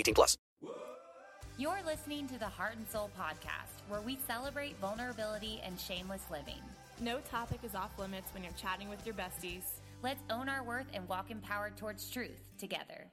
18 plus. You're listening to the Heart and Sole Podcast, where we celebrate vulnerability and shameless living. No topic is off limits when you're chatting with your besties. Let's own our worth and walk empowered towards truth together.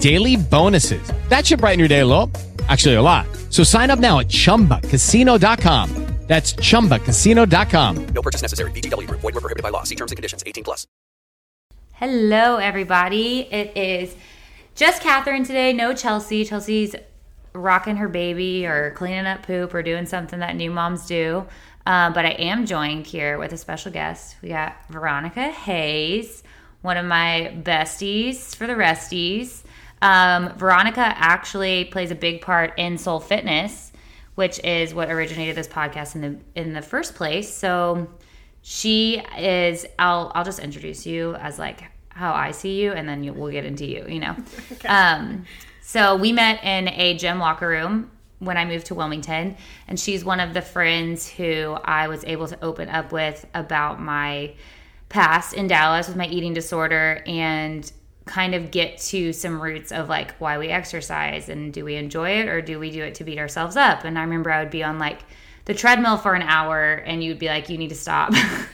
daily bonuses. That should brighten your day a little. Actually, a lot. So sign up now at ChumbaCasino.com. That's ChumbaCasino.com. No purchase necessary. VGW. Void were prohibited by law. See terms and conditions. 18 plus. Hello, everybody. It is just Kathryn today. No Chelsea. Chelsea's rocking her baby or cleaning up poop or doing something that new moms do. Um, but I am joined here with a special guest. We got Veronica Hayes, one of my besties for the resties. Um, Veronica actually plays a big part in Sole Fitness, which is what originated this podcast in the in the first place. So she is. I'll I'll just introduce you as like how I see you, and then you, we'll get into you. You know. okay. Um. So we met in a gym locker room when I moved to Wilmington, and she's one of the friends who I was able to open up with about my past in Dallas with my eating disorder and kind of get to some roots of like why we exercise and do we enjoy it or do we do it to beat ourselves up. And I remember I would be on like the treadmill for an hour and you'd be like, you need to stop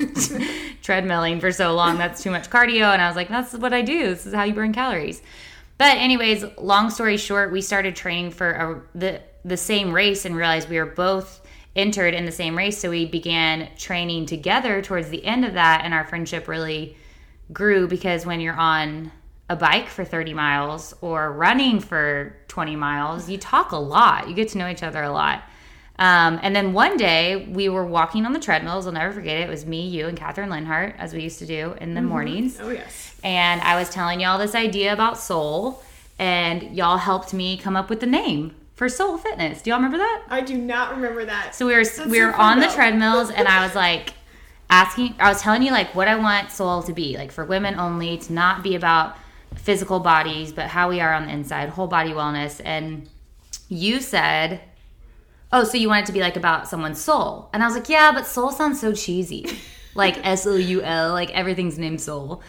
treadmilling for so long. That's too much cardio. And I was like, that's what I do. This is how you burn calories. But anyways, long story short, we started training for a, the the same race and realized we were both entered in the same race. So we began training together towards the end of that, and our friendship really grew because when you're on a bike for 30 miles or running for 20 miles, you talk a lot. You get to know each other a lot. Um, and then one day we were walking on the treadmills. I'll never forget it. It was me, you, and Catherine Linhart, as we used to do in the mm-hmm. mornings. Oh, yes. And I was telling y'all this idea about Sole, and y'all helped me come up with the name for Sole Fitness. Do y'all remember that? I do not remember that. So we were That's we were on the treadmills, and I was like asking. I was telling you like what I want Sole to be like for women only, to not be about physical bodies, but how we are on the inside, whole body wellness. And you said, "Oh, so you want it to be like about someone's soul?" And I was like, "Yeah, but soul sounds so cheesy, like S O U L, like everything's named Soul."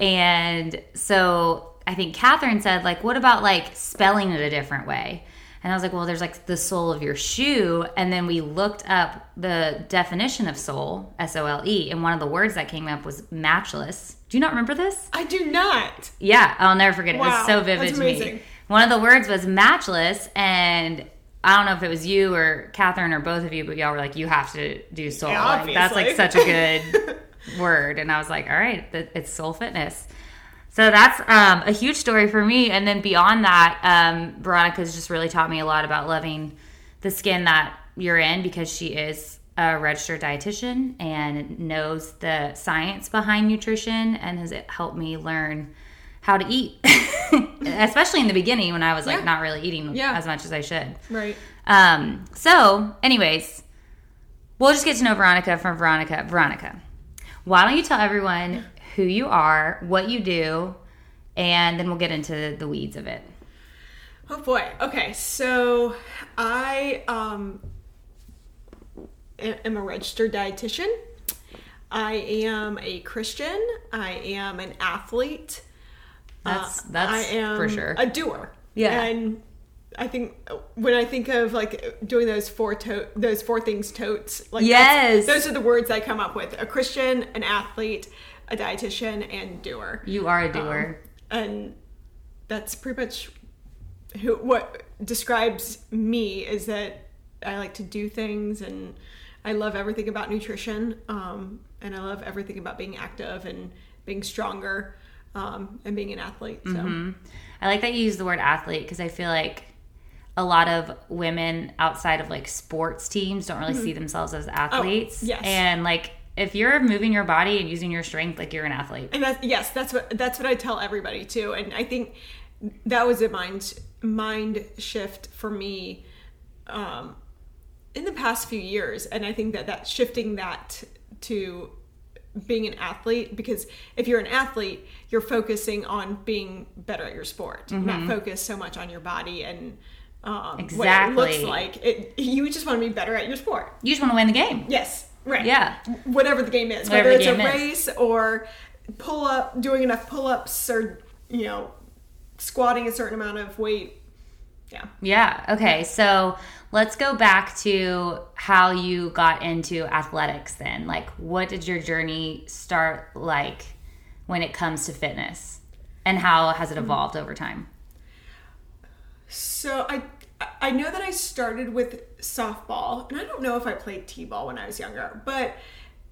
And so I think Catherine said, like, what about like spelling it a different way? And I was like, well, there's like the sole of your shoe. And then we looked up the definition of sole, S O L E, and one of the words that came up was matchless. Do you not remember this? I do not. Yeah, I'll never forget it. Wow, it was so vivid to me. One of the words was matchless, and I don't know if it was you or Catherine or both of you, but y'all were like, you have to do sole. Yeah, like, that's like such a good word. And I was like, all right, it's Sole Fitness. So that's um, a huge story for me. And then beyond that, um, Veronica's just really taught me a lot about loving the skin that you're in because she is a registered dietitian and knows the science behind nutrition and has helped me learn how to eat, especially in the beginning when I was like Yeah. not really eating Yeah. as much as I should. Right. Um, so, anyways, we'll just get to know Veronica from Veronica. Veronica, why don't you tell everyone who you are, what you do, and then we'll get into the weeds of it. Oh boy. Okay, so I um am a registered dietitian. I am a Christian. I am an athlete. That's Uh, that's I am for sure. a doer. Yeah. And I think when I think of like doing those four to- those four things totes, like Yes. those are the words I come up with: a Christian, an athlete, a dietitian, and doer. you are a doer. and that's pretty much who what describes me is that I like to do things and I love everything about nutrition um, and I love everything about being active and being stronger um, and being an athlete. So Mm-hmm. I like that you use the word athlete because I feel like a lot of women outside of like sports teams don't really see themselves as athletes. Mm-hmm. Oh, yes. And like if you're moving your body and using your strength, like you're an athlete. and that's yes, that's what that's what I tell everybody too. And I think that was a mind mind shift for me um, in the past few years. And I think that that shifting that to being an athlete because if you're an athlete, you're focusing on being better at your sport, not focus so much on your body and um, what it looks like. It, you just want to be better at your sport. You just want to win the game. Yes, right. Yeah. Whatever the game is, Whatever whether it's a game is. race or pull up, doing enough pull ups or, you know, squatting a certain amount of weight. Yeah. Yeah. Okay. So let's go back to how you got into athletics then. Like, what did your journey start like when it comes to fitness? And how has it hmm. evolved over time? So I I know that I started with softball, and I don't know if I played t-ball when I was younger, but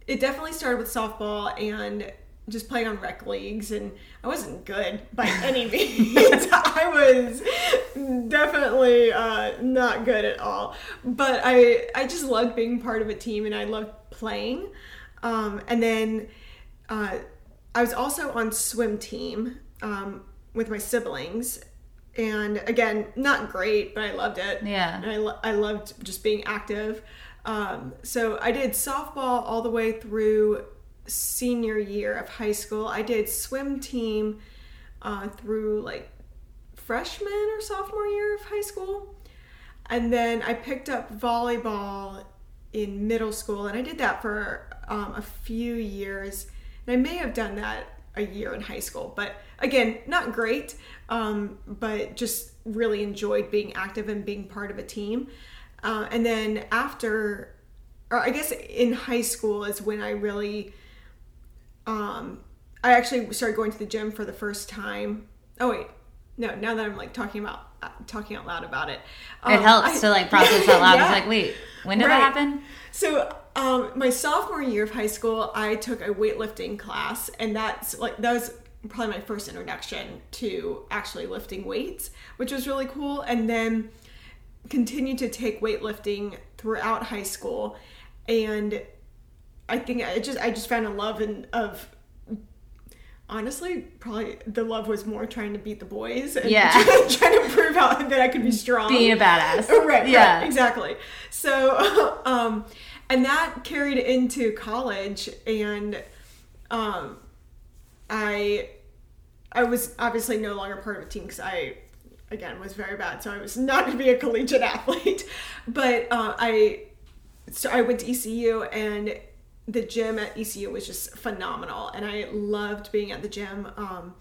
it definitely started with softball and just playing on rec leagues, and I wasn't good by any means. I was definitely uh, not good at all, but I I just loved being part of a team, and I loved playing. Um, and then uh, I was also on swim team um, with my siblings, and again, not great, but I loved it. Yeah. and I lo- I loved just being active. Um, so I did softball all the way through senior year of high school. I did swim team uh, through like freshman or sophomore year of high school. And then I picked up volleyball in middle school, and I did that for um, a few years. And I may have done that a year in high school, but again, not great, um, but just really enjoyed being active and being part of a team. Uh, and then after, or I guess in high school is when I really um i actually started going to the gym for the first time oh wait no now that i'm like talking about uh, talking out loud about it It um, helps I- to like process out loud. Yeah. It's like, wait, when did Right. that happen? so um my sophomore year of high school i took a weightlifting class and that's like that was probably my first introduction to actually lifting weights which was really cool and then continued to take weightlifting throughout high school and i think i just i just found a love and of honestly probably the love was more trying to beat the boys and Yeah. trying to prove out that i could be strong Being a badass. right Yeah. right, exactly so um and that carried into college and um i i was obviously no longer part of a team because i again was very bad so i was not going to be a collegiate athlete. But uh, i so i went to ecu and the gym at ecu was just phenomenal and i loved being at the gym um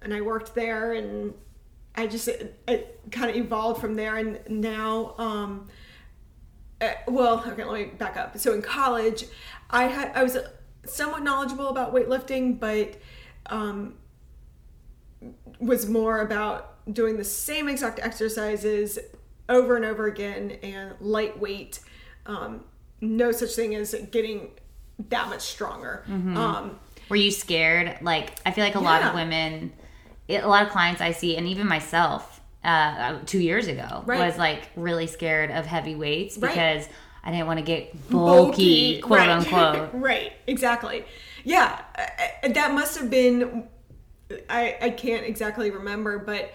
and i worked there and i just it, it kind of evolved from there and now um uh, well okay let me back up. So in college i had i was somewhat knowledgeable about weightlifting but um was more about doing the same exact exercises over and over again and lightweight um no such thing as getting that much stronger um Were you scared? Like, I feel like a lot of women, a lot of clients I see, and even myself, uh, two years ago, Right. was like really scared of heavy weights Right. because I didn't want to get bulky, quote right. unquote. right, exactly. Yeah, uh, that must have been. I I can't exactly remember, but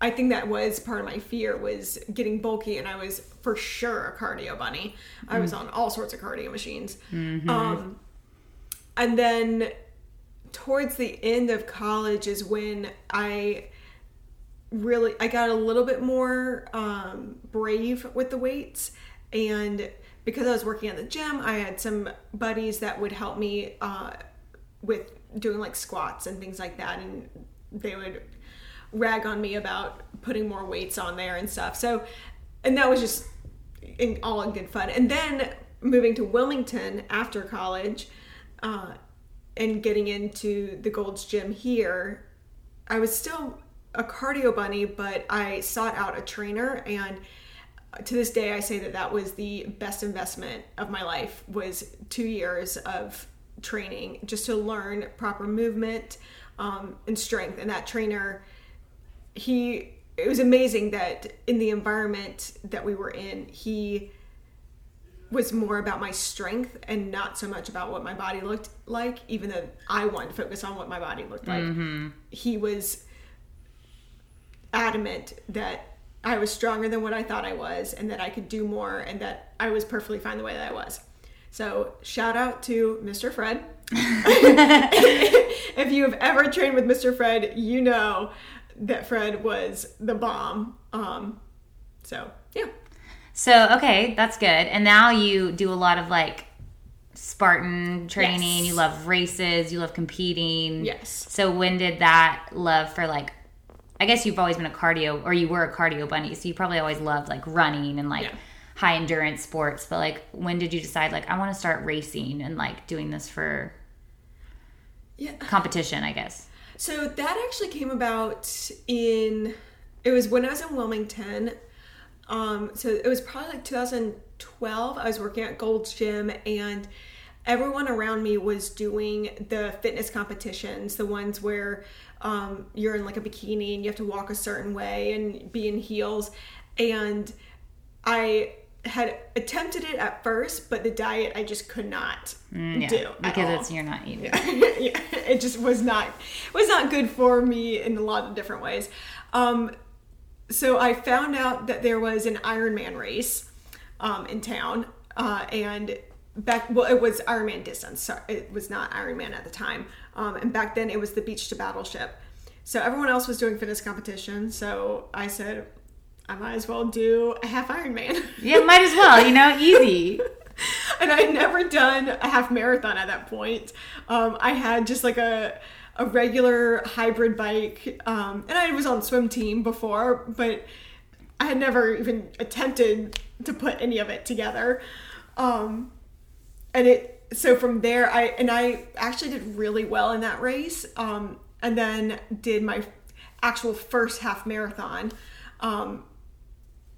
I think that was part of my fear was getting bulky, and I was for sure a cardio bunny. I was on all sorts of cardio machines. Um, and then towards the end of college is when I really I got a little bit more um, brave with the weights, and because I was working at the gym, I had some buddies that would help me uh, with doing like squats and things like that, and they would rag on me about putting more weights on there and stuff. So, and that was just in, all in good fun. And then moving to Wilmington after college, uh, and getting into the Gold's Gym here, I was still a cardio bunny, but I sought out a trainer and to this day I say that that was the best investment of my life was 2 years of training just to learn proper movement um, and strength. And that trainer he it was amazing that in the environment that we were in he was more about my strength and not so much about what my body looked like even though i wanted to focus on what my body looked like. He was adamant that i was stronger than what i thought i was and that i could do more and that i was perfectly fine the way that i was so shout out to mr fred if you have ever trained with mr fred you know that fred was the bomb um so yeah So okay, that's good. And now you do a lot of like Spartan training. Yes. You love races. You love competing. Yes. So when did that love for like? I guess you've always been a cardio, or you were a cardio bunny. So you probably always loved like running and like Yeah. High endurance sports. But like, when did you decide like I want to start racing and like doing this for yeah competition? I guess. So that actually came about in it was when I was in Wilmington. Um, so it was probably like 2012. I was working at Gold's Gym and everyone around me was doing the fitness competitions, the ones where um, you're in like a bikini and you have to walk a certain way and be in heels. And I had attempted it at first, but the diet I just could not Mm, Yeah, do because all it's you're not eating. yeah, it just was not was not good for me in a lot of different ways. Um, so I found out that there was an Ironman race um, in town, uh, and back well, it was Ironman distance. Sorry, it was not Ironman at the time, um, and back then it was the Beach to Battleship. So everyone else was doing fitness competition. So I said, I might as well do a half Ironman. Yeah, might as well. You know, easy. and I had never done a half marathon at that point. Um, I had just like a a regular hybrid bike, um, and I was on swim team before, but I had never even attempted to put any of it together. Um, and it so from there, I and I actually did really well in that race, um, and then did my actual first half marathon um,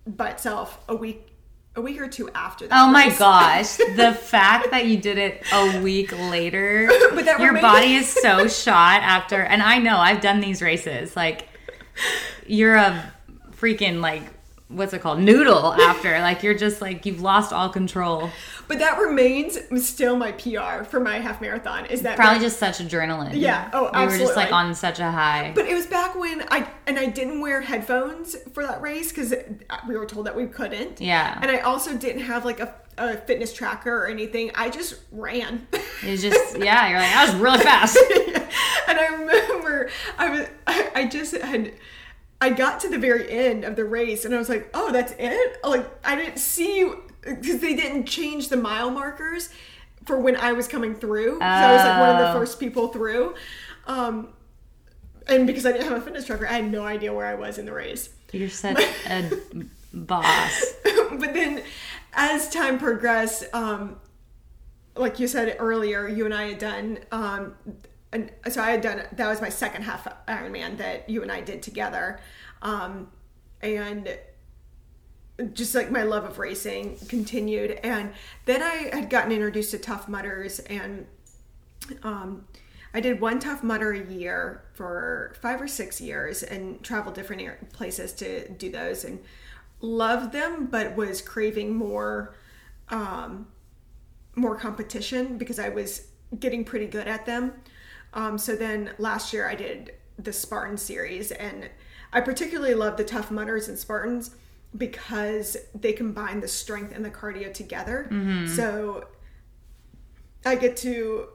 by itself a week a week or two after that. Oh my race. gosh, the fact that you did it a week later, But that your body is so shot after. And I know I've done these races. Like, you're a freaking like what's it called noodle after. Like you're just like you've lost all control. But that remains still my PR for my half marathon. Is that Probably just such adrenaline. Yeah. Oh, You were just like on such a high. But it was back when I and I didn't wear headphones for that race because uh, we were told that we couldn't. Yeah. And I also didn't have like a, a fitness tracker or anything. I just ran. It's just yeah. You're like that was really fast. and I remember I was I, I just had I got to the very end of the race and I was like, oh, that's it. Like I didn't see because they didn't change the mile markers for when I was coming through. So I was like one of the Oh. first people through. Um, and because I didn't have a fitness tracker, I had no idea where I was in the race. You're such a boss. but then as time progressed, um, like you said earlier, you and I had done, um, and so I had done, that was my second half Ironman that you and I did together. Um, and just like my love of racing continued. And then I had gotten introduced to Tough Mudders and, um, I did one tough mudder a year for five or six years and traveled different places to do those and loved them, but was craving more um, more competition because I was getting pretty good at them. Um, so then last year I did the Spartan series, and I particularly love the Tough Mudders and Spartans because they combine the strength and the cardio together. So I get to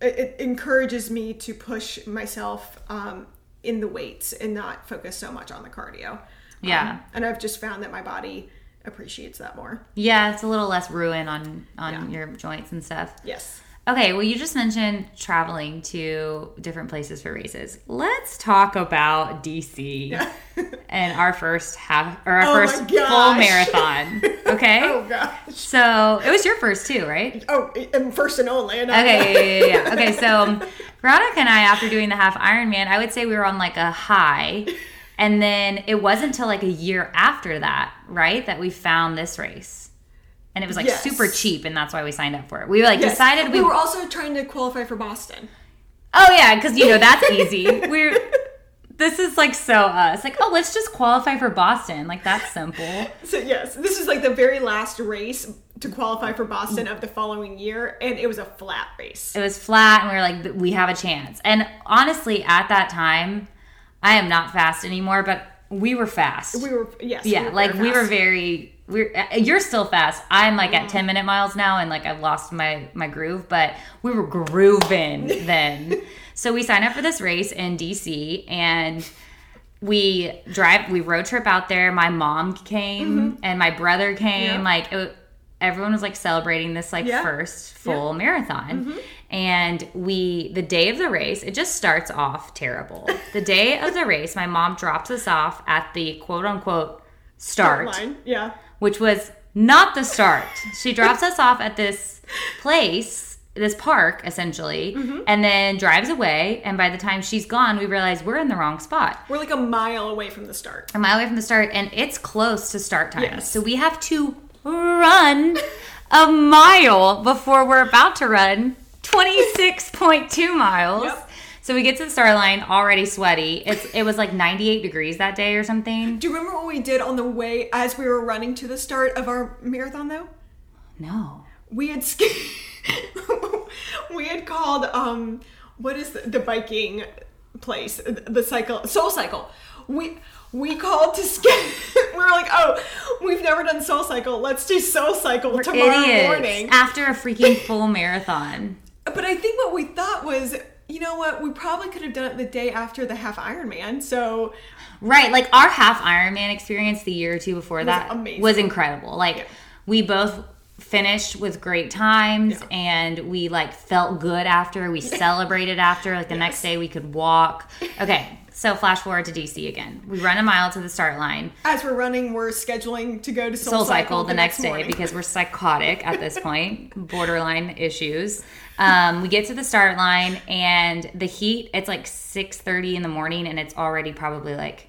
it, it encourages me to push myself um, in the weights and not focus so much on the cardio. Yeah. Um, and I've just found that my body appreciates that more. Yeah, it's a little less ruin on on your joints and stuff. Yes. Okay, well, you just mentioned traveling to different places for races. Let's talk about DC and our first half or our Oh first full marathon. Okay, Oh gosh. so it was your first too, right? Oh, and first and only. And Okay, yeah, yeah, yeah. Okay, so Veronica and I, after doing the half Ironman, I would say we were on like a high, and then it wasn't until like a year after that, right, that we found this race, and it was like Yes. super cheap, and that's why we signed up for it. We like Yes. decided we were also trying to qualify for Boston. Oh yeah, because you know that's easy. We're this is like so us. Like oh, let's just qualify for Boston. Like that's simple. So yes, this is like the very last race to qualify for Boston of the following year, and it was a flat race. It was flat, and we were like, we have a chance. And honestly, at that time, I am not fast anymore, but we were fast. We were yes, yeah, were like we were very. We're uh, you're still fast. I'm like at 10 minute miles now, and like I've lost my my groove, but we were grooving then. so we sign up for this race in DC, and we drive we road trip out there my mom came and my brother came Mm-hmm. Yeah. like it, everyone was like celebrating this like Yeah. first full marathon Mm-hmm. and we the day of the race it just starts off terrible the day of the race my mom drops us off at the quote unquote start line. Yeah. Which was not the start. She drops us off at this place, this park essentially, Mm-hmm. and then drives away. And by the time she's gone, we realize we're in the wrong spot. We're like a mile away from the start. A mile away from the start, and it's close to start time. Yes. So we have to run a mile before we're about to run 26.2 miles. Yep. So we get to the start line already sweaty. It's it was like 98 degrees that day or something. Do you remember what we did on the way as we were running to the start of our marathon though? No. We had sk- we had called um what is the, the biking place the cycle Soul Cycle. We we called to skip. we were like, oh, we've never done Soul Cycle. Let's do Soul Cycle tomorrow Idiots. morning. After a freaking full marathon. But I think what we thought was, you know what, we probably could have done it the day after the half Ironman. So Right, like our half Ironman experience the year or two before that amazing. was incredible. Like Yeah. we both finished with great times and we like felt good after. We celebrated after. Like the next day we could walk. Okay, so flash forward to DC again. We run a mile to the start line. as we're running, we're scheduling to go to Soul, Soul Cycle the next day because we're psychotic at this point, borderline issues. Um, we get to the start line and the heat. It's like six thirty in the morning, and it's already probably like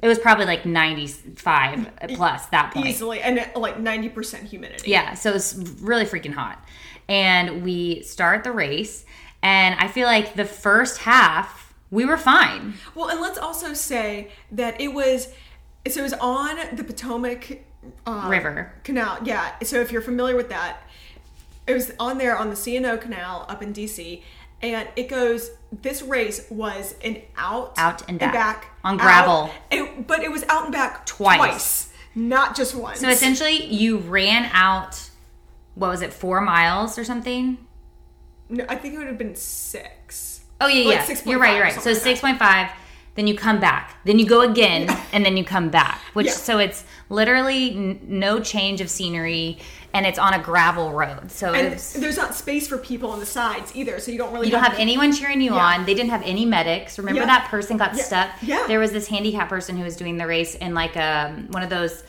it was probably like ninety five plus that point. easily and uh, like 90% humidity. Yeah, so it's really freaking hot. And we start the race, and I feel like the first half we were fine. Well, and let's also say that it was so it was on the Potomac uh, River. Canal. Yeah. So if you're familiar with that, it was on there on the C&O Canal up in DC, and it goes. This race was an out, Out and back. On gravel. it- but it was out and back Twice. not just once. So essentially, you ran out. What was it? Four miles or something? no, I think it would have been six. Oh yeah, Like yeah. 6.5 You're right. You're right. So like six point five. Then you come back. Then you go again, and then you come back. Which Yeah. so it's literally n- no change of scenery, and it's on a gravel road. So And it's, there's not space for people on the sides either, so you don't really you don't have anyone cheering you Yeah. on. They didn't have any medics. Remember that person got stuck. Yeah. There was this handicap person who was doing the race in like um one of those.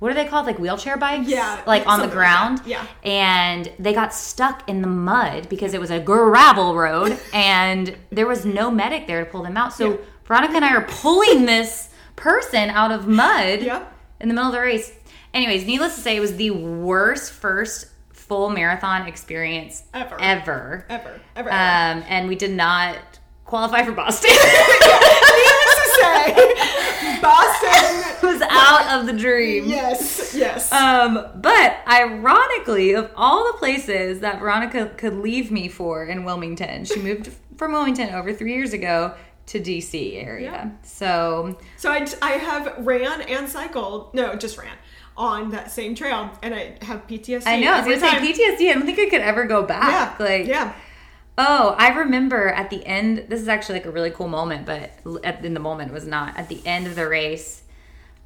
What are they called? Like wheelchair bikes? Yeah, Like on the something like ground? Yeah. And they got stuck in the mud because it was a gravel road and there was no medic there to pull them out. So Yeah. Veronica and I are pulling this person out of mud Yep. in the middle of the race. Anyways, needless to say, it was the worst first full marathon experience Ever. Ever. ever, ever. Um, and we did not qualify for Boston. Needless to say, Boston. was out of the dream. yes, yes. Um, but ironically, of all the places that Veronica could leave me for in Wilmington, she moved from Wilmington over three years ago to DC area. Yeah. So So I, I have ran and cycled, no, just ran on that same trail, and I have PTSD. I know I was gonna say. PTSD. I don't think I could ever go back. Yeah, Like yeah. Oh, I remember at the end. This is actually like a really cool moment, but at, in the moment it was not. At the end of the race,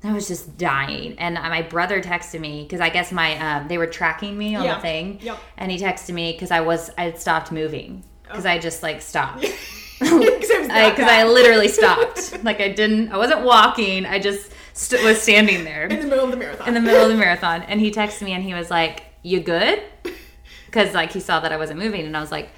I was just dying, and my brother texted me because I guess my um, they were tracking me on Yeah. the thing, Yep. and he texted me because I was I had stopped moving because I just like stopped. Because it was that Because I, literally stopped. like I didn't. I wasn't walking. I just st- was standing there in the middle of the marathon. in the middle of the marathon and he texted me and he was like you good because like he saw that i wasn't moving and i was like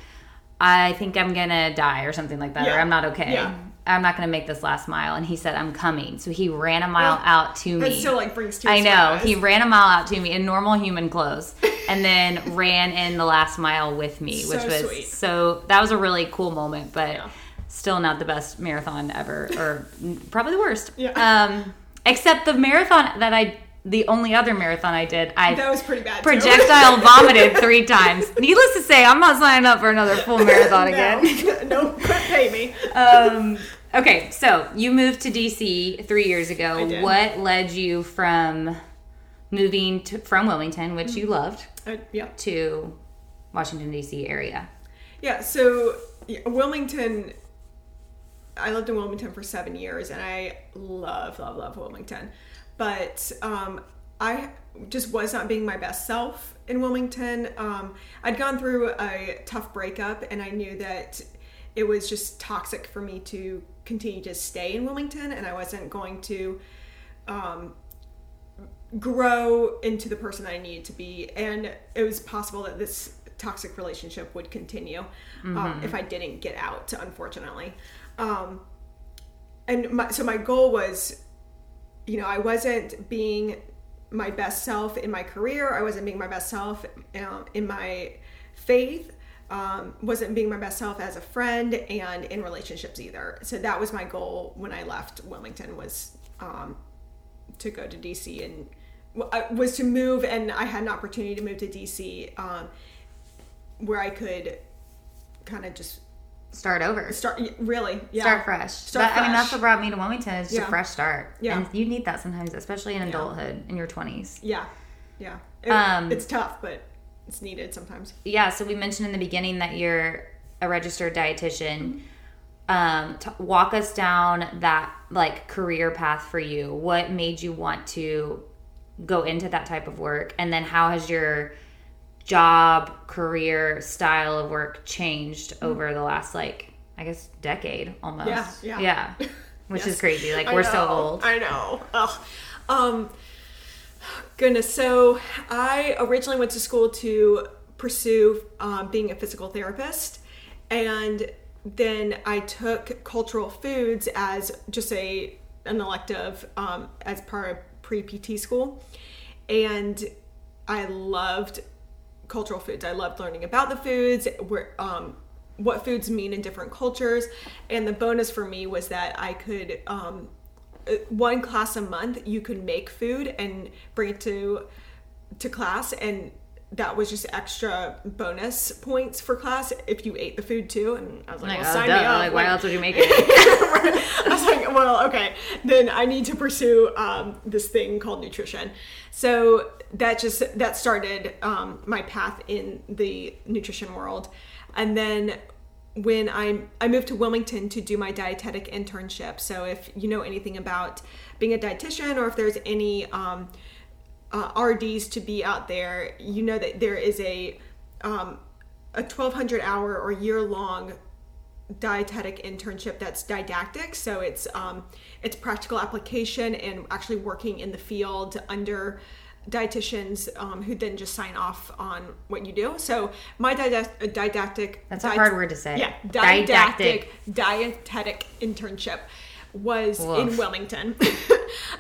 i think i'm gonna die or something like that or i'm not okay Yeah. I'm not gonna make this last mile and he said i'm coming so he ran a mile out to me still like brings tears I to my know. He ran a mile out to me in normal human clothes and then ran in the last mile with me, So which was sweet. so that was a really cool moment, but Yeah. still not the best marathon ever or probably the worst. Yeah. Um except the marathon that I the only other marathon I did, I That was pretty bad, projectile vomited three times. Needless to say, I'm not signing up for another full marathon again. no, no, pay me. Um, okay, so you moved to DC three years ago. What led you from moving to, from Wilmington, which you loved, Uh, yeah. to Washington D.C. area? Yeah, so Wilmington, I lived in Wilmington for seven years and I love, love, love Wilmington. But um, I just was not being my best self in Wilmington. Um, I'd gone through a tough breakup and I knew that it was just toxic for me to continue to stay in Wilmington and I wasn't going to um, grow into the person I needed to be. And it was possible that this toxic relationship would continue um, if I didn't get out, unfortunately. Um, and my, so my goal was, you know, I wasn't being my best self in my career. I wasn't being my best self um, in my faith. Um, wasn't being my best self as a friend and in relationships either. So that was my goal when I left Wilmington was um, to go to DC and I- was to move and I had an opportunity to move to DC um, where I could kind of just Start over. start really yeah Start fresh. Start That- I mean, that's what brought me to Wilmington. It's just Yeah. a fresh start. Yeah. and you need that sometimes, especially in adulthood, in your twenties. yeah yeah It- Um, it's tough but it's needed sometimes yeah so we mentioned in the beginning that you're a registered dietitian um t- walk us down that like career path for you what made you want to go into that type of work and then how has your job career style of work changed over the last like i guess decade almost Yeah, yeah. which is crazy like I we're so old I know. Ugh. Um, goodness. So I originally went to school to pursue um, being a physical therapist, and then I took cultural foods as just a an elective um, as part of pre PT school, and I loved cultural foods. I loved learning about the foods, where um, what foods mean in different cultures, and the bonus for me was that I could um, uh, one class a month you could make food and bring it to to class and that was just extra bonus points for class if you ate the food too and I was like, like, well, oh, sign duh. me up. like why else would you make it I was like, well, okay, then I need to pursue um, this thing called nutrition. So that just that started um, my path in the nutrition world, and then when I I moved to Wilmington to do my dietetic internship. So if you know anything about being a dietitian, or if there's any um, uh, RDs to be out there, you know that there is a um, a 1200 hour or year long dietetic internship that's didactic so it's um, it's practical application and actually working in the field under dietitians um, who then just sign off on what you do. So my didac- didactic That's a hard word to say. yeah Didactic. didactic dietetic internship was in wilmington.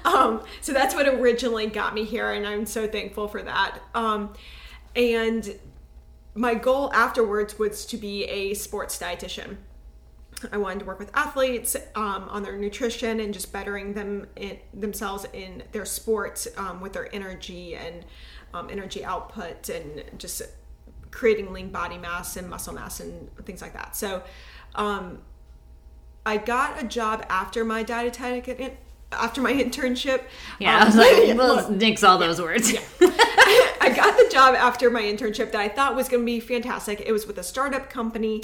Um, so that's what originally got me here and i'm so thankful for that. Um, and my goal afterwards was to be a sports dietitian I wanted to work with athletes um, on their nutrition and just bettering them in, themselves in their sports um, with their energy and um, energy output and just creating lean body mass and muscle mass and things like that. So um, I got a job after my dietetic after my internship. Yeah, Um, I was like, yeah, we'll nix all those words. I got the job after my internship that I thought was going to be fantastic. It was with a startup company,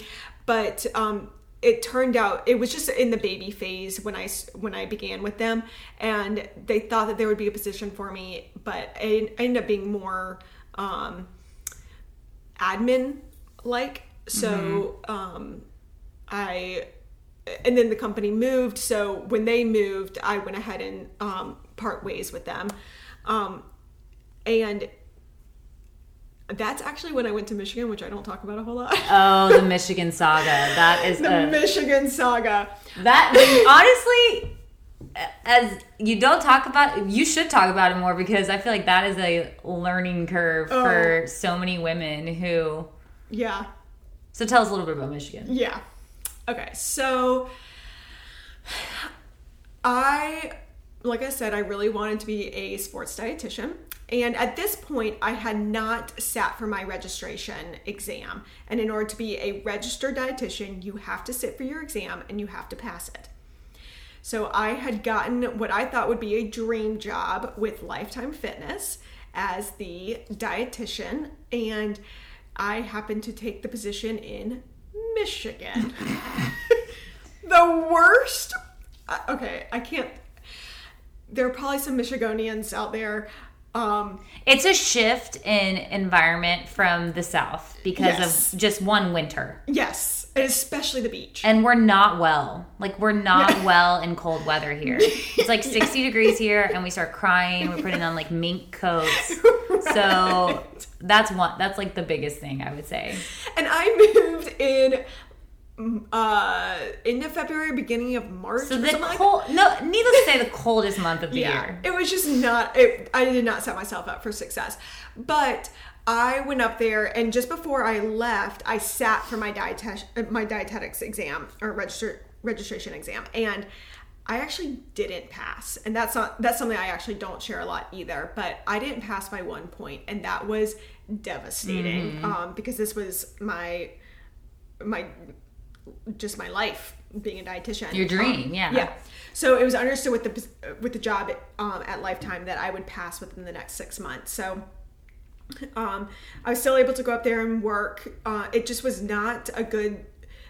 but um, it turned out it was just in the baby phase when I when I began with them, and they thought that there would be a position for me, but it ended up being more um, admin like. So um, I and then the company moved. So when they moved, I went ahead and um, part ways with them. Um, and that's actually when I went to Michigan, which I don't talk about a whole lot. Oh, the Michigan saga. That is the a, Michigan saga. that honestly as you don't talk about you should talk about it more because I feel like that is a learning curve oh. for so many women who Yeah. so tell us a little bit about Michigan. Yeah. Okay. So I, like I said, I really wanted to be a sports dietitian. And at this point, I had not sat for my registration exam. And in order to be a registered dietitian, you have to sit for your exam and you have to pass it. So I had gotten what I thought would be a dream job with Lifetime Fitness as the dietitian, and I happened to take the position in Michigan. the worst. uh, Okay, I can't. There are probably some Michiganians out there. Um, It's a shift in environment from the south because Yes. of just one winter. yes, and especially the beach. And we're not well. Like we're not well in cold weather here. It's like 60 degrees here and we start crying. We're putting on like mink coats. So that's one that's like the biggest thing I would say. and I moved in uh end of February, beginning of March. So the something like cold no needless to say the coldest month of the yeah, year. it was just not. It, I did not set myself up for success, but I went up there, and just before I left, I sat for my dietet my dietetics exam or register registration exam, and I actually didn't pass, and that's not that's something I actually don't share a lot either. But I didn't pass by one point, and that was devastating Mm-hmm. um, because this was my my just my life being a dietitian. Your dream, Um, yeah. Yeah. So it was understood with the with the job um, at Lifetime that I would pass within the next six months. So um, I was still able to go up there and work. Uh, it just was not a good,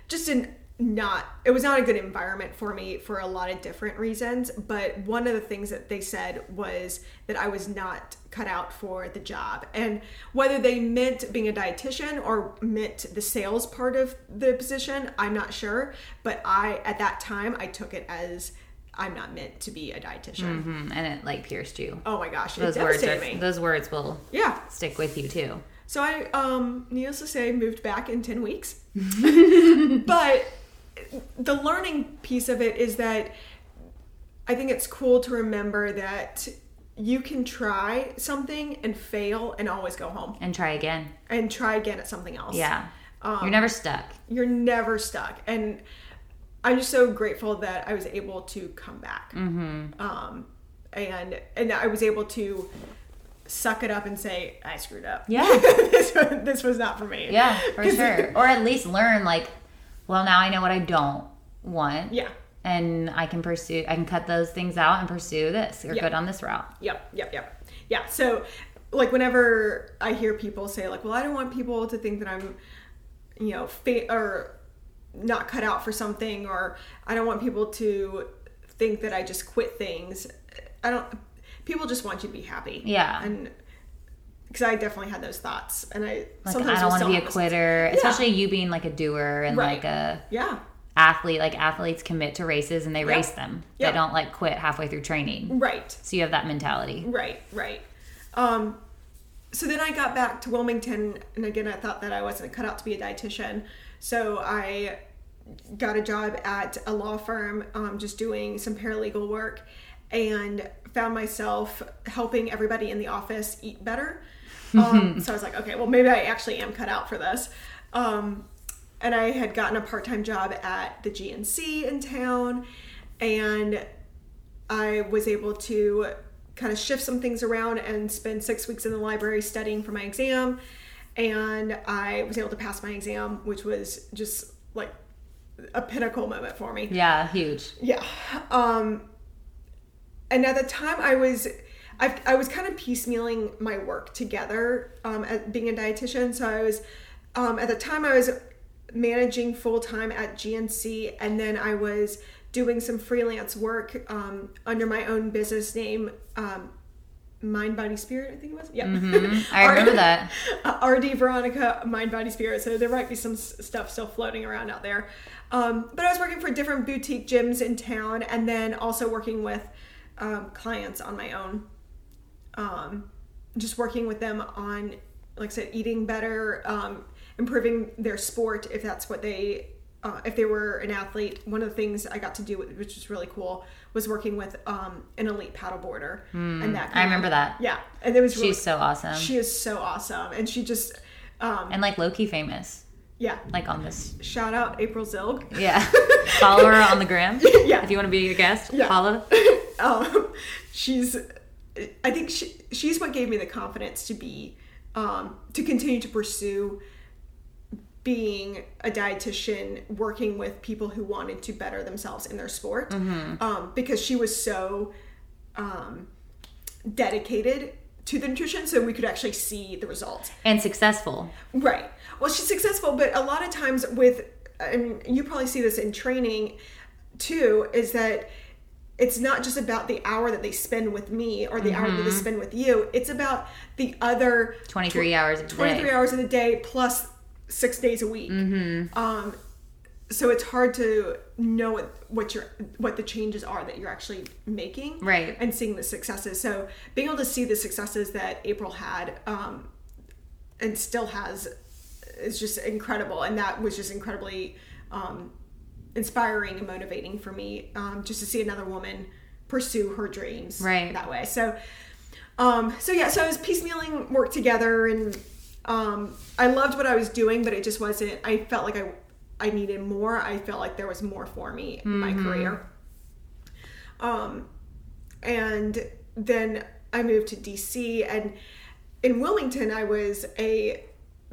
just an not it was not a good environment for me for a lot of different reasons but one of the things that they said was that i was not cut out for the job and whether they meant being a dietitian or meant the sales part of the position i'm not sure but i at that time i took it as i'm not meant to be a dietitian Mhm, And it like pierced you. oh my gosh Those words are, me those words will yeah stick with you too. so I, um, needless to say, moved back in 10 weeks. but the learning piece of it is that I think it's cool to remember that you can try something and fail and always go home And try again. and try again at something else. Yeah. Um, You're never stuck. You're never stuck. And I'm just so grateful that I was able to come back. Mm-hmm. Um, and and I was able to suck it up and say I screwed up. Yeah. this, this was not for me. Yeah, for sure. Or at least learn like, well, now I know what I don't want. Yeah. And I can pursue, I can cut those things out and pursue this or Yeah. go down this route. Yep, yep, yep. Yeah. So, like, whenever I hear people say, like, well, I don't want people to think that I'm, you know, fa- or not cut out for something, or I don't want people to think that I just quit things. I don't, people just want you to be happy. Yeah. And, because I definitely had those thoughts, and I Like, sometimes I don't want to be a quitter, Yeah. especially you being like a doer and Right. like a Yeah, athlete. Like athletes commit to races and they Yep. race them. Yep. They don't like quit halfway through training. right. So you have that mentality. Right, right. Um, so then I got back to Wilmington, and again, I thought that I wasn't cut out to be a dietitian. So I got a job at a law firm, um, just doing some paralegal work, and found myself helping everybody in the office eat better. Um, so I was like, okay, well, maybe I actually am cut out for this. Um, and I had gotten a part time job at the GNC in town, and I was able to kind of shift some things around and spend six weeks in the library studying for my exam. And I was able to pass my exam, which was just like a pinnacle moment for me. Yeah, huge. Yeah. Um, and at the time, I was. I, I was kind of piecemealing my work together um, at being a dietitian. So I was, um, at the time, I was managing full time at GNC, and then I was doing some freelance work um, under my own business name, um, Mind Body Spirit. I think it was. Yeah, Mm-hmm. I remember that. RD Veronica Mind Body Spirit. So there might be some stuff still floating around out there. Um, but I was working for different boutique gyms in town, and then also working with um, clients on my own. Um, just working with them on, like I said, eating better, um, improving their sport if that's what they. Uh, if they were an athlete, one of the things I got to do, which was really cool, was working with um, an elite paddleboarder, and that. I remember that. Yeah, and it was. really, She's so awesome. She is so awesome, and she just, um, and like low key famous. yeah. Like on this. Shout out April Zilg. Yeah. Follow her on the gram. Yeah. If you want to be a guest, Yeah. follow. Um, she's, I think she, she's what gave me the confidence to be, um, to continue to pursue being a dietitian, working with people who wanted to better themselves in their sport, um, because she was so um, dedicated to the nutrition, so we could actually see the results. And successful. Right. Well, she's successful, but a lot of times with, and you probably see this in training too, is that it's not just about the hour that they spend with me or the hour that they spend with you. It's about the other 23 hours a day. 23 hours in a day plus six days a week. Mm-hmm. Um, so it's hard to know what, what your what the changes are that you're actually making, Right. And seeing the successes. So being able to see the successes that April had um, and still has is just incredible, and that was just incredibly um, inspiring and motivating for me um, just to see another woman pursue her dreams Right. that way. So, um, so yeah, so I was piecemealing work together, and um, I loved what I was doing, but it just wasn't. I felt like I I needed more. I felt like there was more for me in my career. Um, and then I moved to DC, and in Wilmington, I was a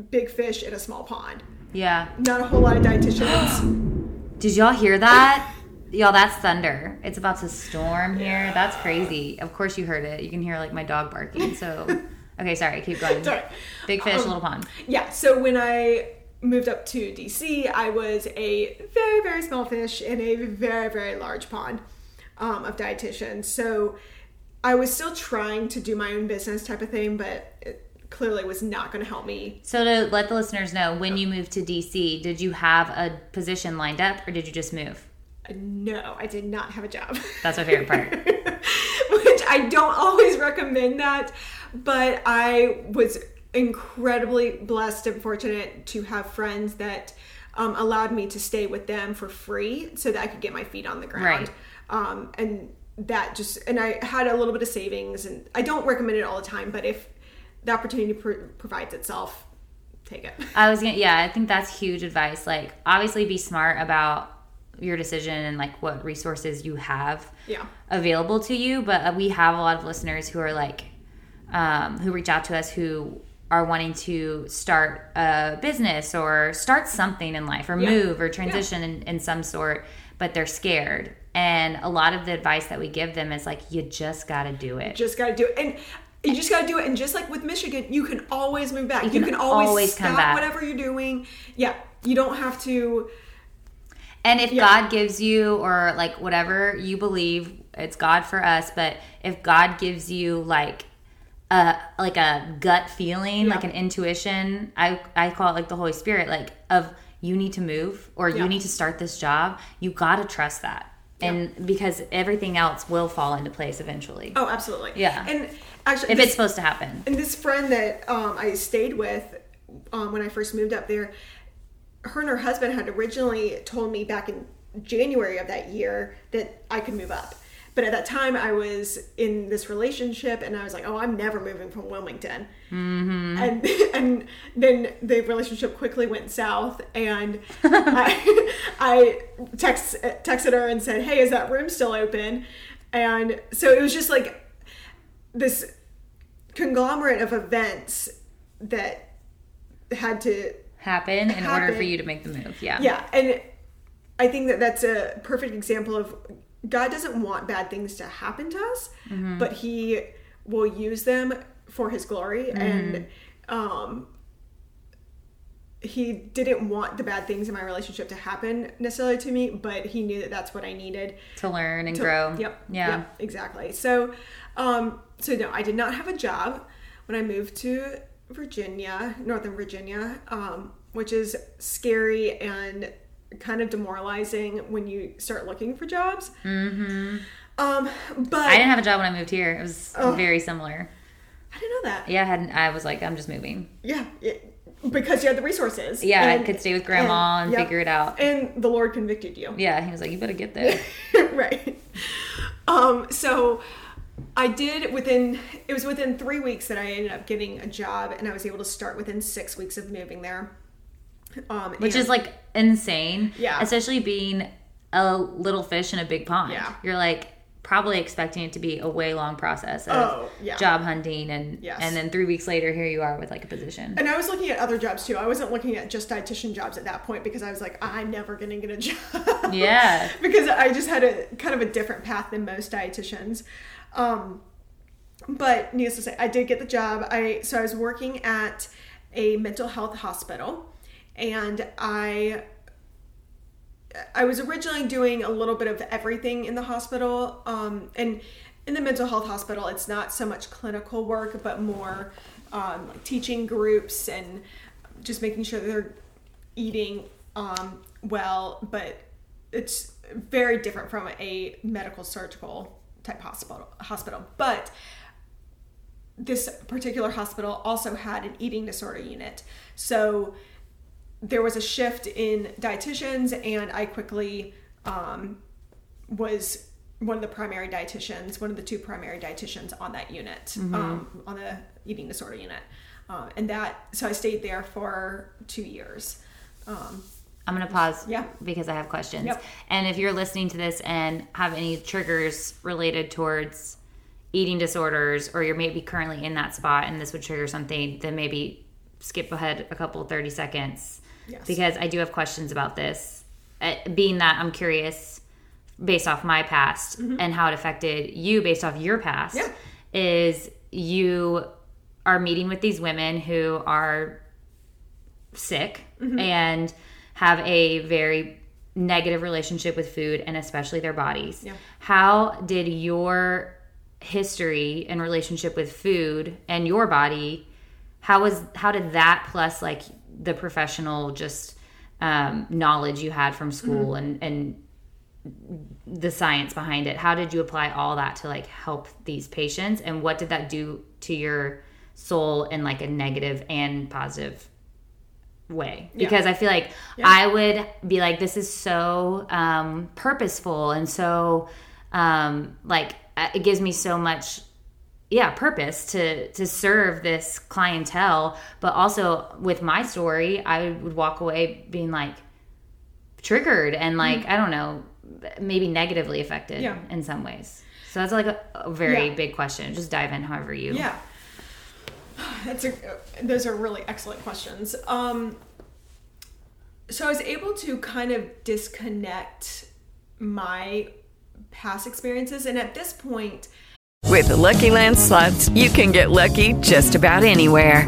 big fish in a small pond. Yeah. Not a whole lot of dietitians. Did y'all hear that? Y'all, that's thunder. It's about to storm here. That's crazy. Of course you heard it. You can hear like my dog barking. So, okay, sorry. Keep going. Sorry. Big fish, Um, little pond. Yeah, so when I moved up to DC, I was a very, very small fish in a very, very large pond um, of dietitians. So I was still trying to do my own business type of thing, but it clearly was not going to help me. So to let the listeners know, when you moved to DC, did you have a position lined up or did you just move? No, I did not have a job. That's my favorite part. which I don't always recommend that, but I was incredibly blessed and fortunate to have friends that um, allowed me to stay with them for free so that I could get my feet on the ground. Right. Um, and that just, and I had a little bit of savings, and I don't recommend it all the time, but if the opportunity pr- provides itself, take it. I was gonna, yeah, I think that's huge advice. Like, obviously, be smart about your decision and like what resources you have Yeah. available to you. But uh, we have a lot of listeners who are like, um, who reach out to us who are wanting to start a business or start something in life or Yeah. move or transition in, in some sort, but they're scared. And a lot of the advice that we give them is like, you just got to do it. just got to do it. And you just got to do it. And just like with Michigan, you can always move back. You can can, always, always stop come back. whatever you're doing. Yeah. You don't have to. And if Yeah. God gives you, or like whatever you believe, it's God for us. But if God gives you like a like a gut feeling, like an intuition, I I call it like the Holy Spirit, like of you need to move or Yeah. you need to start this job. You got to trust that, and because everything else will fall into place eventually. Oh, absolutely. Yeah. And actually, if this, it's supposed to happen. and this friend that um, I stayed with um, when I first moved up there, her and her husband had originally told me back in January of that year that I could move up. but at that time I was in this relationship and I was like, oh, I'm never moving from Wilmington. Mm-hmm. And and then the relationship quickly went south and I, I text, texted her and said, hey, is that room still open? And so it was just like this conglomerate of events that had to Happen in order for you to make the move. Yeah. yeah and i think that that's a perfect example of god doesn't want bad things to happen to us Mm-hmm. but he will use them for his glory Mm-hmm. and um he didn't want the bad things in my relationship to happen necessarily to me but he knew that that's what i needed To learn and to- grow. Yep. Yeah. yep, exactly. So, um, so no, I did not have a job when I moved to Virginia, Northern Virginia, um, which is scary and kind of demoralizing when you start looking for jobs. Mm-hmm. Um, but I didn't have a job when I moved here. It was very similar. I didn't know that. Yeah, I hadn't. I was like, I'm just moving. Yeah, it- because you had the resources. Yeah, I could stay with grandma and yep. figure it out. And the Lord convicted you. Yeah, he was like, you better get there. right. Um, so I did within it was within three weeks that I ended up getting a job and I was able to start within six weeks of moving there. Um, Which and- is like insane. Yeah. Especially being a little fish in a big pond. Yeah. You're like probably expecting it to be a way long process of Oh, yeah. job hunting and Yes. and then three weeks later here you are with like a position. and I was looking at other jobs too. I wasn't looking at just dietitian jobs at that point because I was like, I'm never gonna get a job. Yeah. because I just had a kind of a different path than most dietitians. Um, but needless to say, I did get the job. I so I was working at a mental health hospital, and I I was originally doing a little bit of everything in the hospital. Um, and in the mental health hospital, it's not so much clinical work, but more um, like teaching groups and just making sure they're eating um, well. But it's very different from a medical surgical type hospital. Hospital, but this particular hospital also had an eating disorder unit. So there was a shift in dietitians, and I quickly um, was one of the primary dietitians, one of the two primary dietitians on that unit, um, on the eating disorder unit. Um, and that, so I stayed there for two years. I'm gonna pause Yeah. because I have questions. Yep. And if you're listening to this and have any triggers related towards eating disorders, or you're maybe currently in that spot and this would trigger something, then maybe skip ahead a couple 30 seconds. Yes. Because I do have questions about this. Uh, being that I'm curious based off my past and how it affected you based off your past Mm-hmm. Yeah. is you are meeting with these women who are sick Mm-hmm. and have a very negative relationship with food and especially their bodies. Yeah. How did your history and relationship with food and your body how was how did that plus like the professional just um, knowledge you had from school and and the science behind it how did you apply all that to like help these patients and what did that do to your soul in like a negative and positive way. Because i feel like i would be like this is so um purposeful and so um like uh, it gives me so much yeah purpose to to serve this clientele. But also with my story i would walk away being like triggered and like i don't know maybe negatively affected Yeah. in some ways. So that's like a, a very Yeah. big question. Just dive in however you Yeah. That's a, those are really excellent questions. Um, so I was able to kind of disconnect my past experiences, and at this point, With the Lucky Land slots, you can get lucky just about anywhere.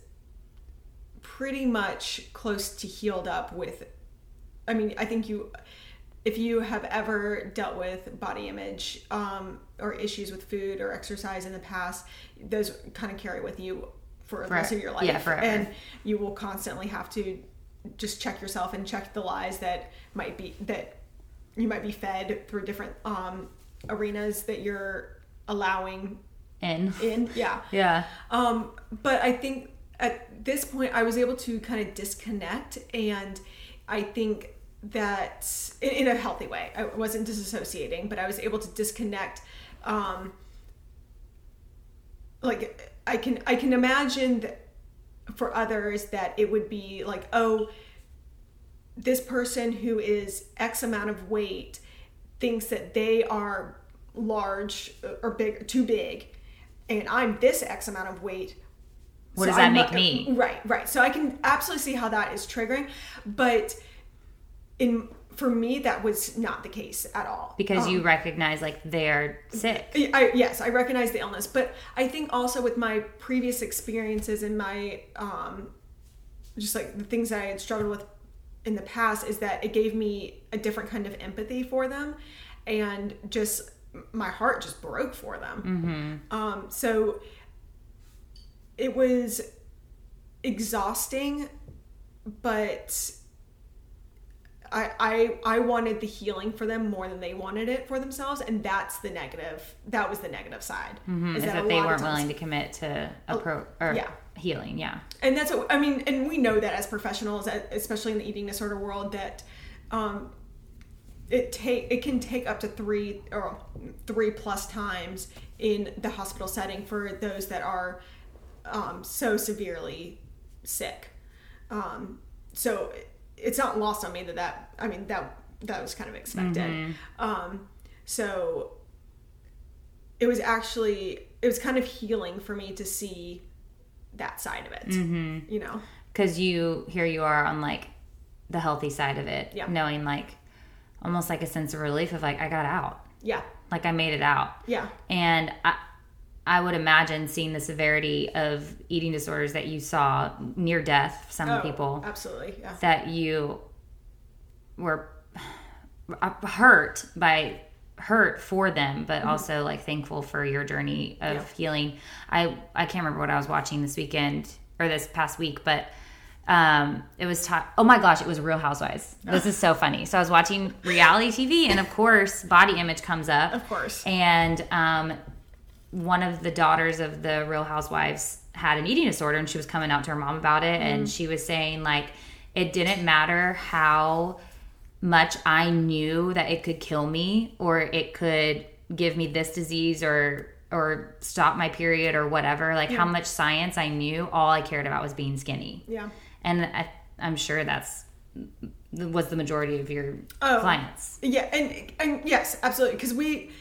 pretty much close to healed up with. I mean, I think you if you have ever dealt with body image um, or issues with food or exercise in the past, those kind of carry with you for the rest of your life. yeah, forever. And you will constantly have to just check yourself and check the lies that might be that you might be fed through different um, arenas that you're allowing In. in. Yeah. Yeah. Um, but I think at this point, I was able to kind of disconnect, and I think that in, in a healthy way, I wasn't disassociating, but I was able to disconnect. Um, like I can, I can imagine that for others that it would be like, oh, this person who is X amount of weight thinks that they are large or big, too big, and I'm this X amount of weight. What So does that I'm make not- me? Right, right. So I can absolutely see how that is triggering, but in for me that was not the case at all. Because Um, you recognize like they're sick. I, yes, I recognize the illness, but I think also with my previous experiences and my um, just like the things that I had struggled with in the past is that it gave me a different kind of empathy for them, and just my heart just broke for them. Um, so it was exhausting, but I, I I wanted the healing for them more than they wanted it for themselves, and that's the negative. That was the negative side. Is a that they weren't times- willing to commit to a pro or yeah. healing. Yeah. and that's what I mean. And we know that as professionals, especially in the eating disorder world, that um, it take it can take up to three or three plus times in the hospital setting for those that are um, so severely sick. Um, so it's not lost on me that that I mean that that was kind of expected. Um, so it was actually it was kind of healing for me to see that side of it. Mm-hmm. You know, Because you, here you are on like the healthy side of it. Yeah. Knowing like almost like a sense of relief of like, I got out. yeah, Like I made it out. yeah, And I, I would imagine seeing the severity of eating disorders that you saw near death, some Oh, people, absolutely, yeah. that you were hurt by hurt for them but also like thankful for your journey of Yeah. healing i i can't remember what i was watching this weekend or this past week but um it was ta- oh my gosh it was real housewives this is so funny so i was watching reality tv and of course body image comes up Of course. and um one of the daughters of the real housewives had an eating disorder and she was coming out to her mom about it. And mm-hmm. she was saying like it didn't matter how much i knew that it could kill me or it could give me this disease or or stop my period or whatever. Like how much science i knew all i cared about was being skinny. Yeah. and I, i'm sure that's was the majority of your Oh. clients. Yeah, and and yes, absolutely, because we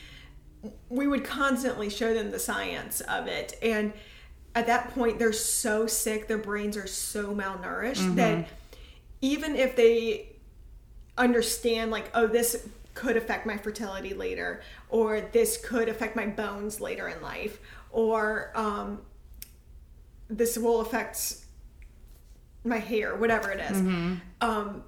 we would constantly show them the science of it, and at that point they're so sick, their brains are so malnourished that even if they understand, like, oh, this could affect my fertility later, or this could affect my bones later in life, or um, this will affect my hair, whatever it is. Um,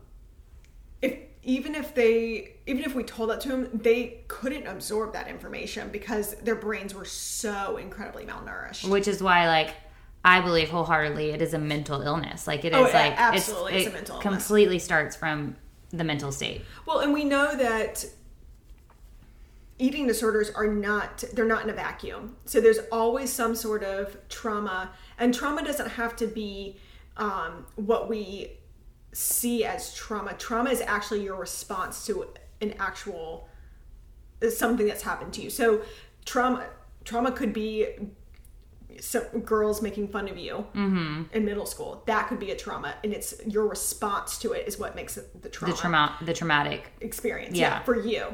if even if they even if we told that to them they couldn't absorb that information because their brains were so incredibly malnourished. Which is why like i believe wholeheartedly it is a mental illness. Like it is Oh, yeah, like absolutely, it's, it's a it mental illness. completely starts from the mental state. Well and we know that eating disorders are not they're not in a vacuum. So there's always some sort of trauma and trauma doesn't have to be um, what we see as trauma. Trauma is actually your response to an actual something that's happened to you. So trauma trauma could be some girls making fun of you in middle school. That could be a trauma and it's your response to it is what makes it the trauma. The trauma the traumatic experience Yeah. yeah. for you.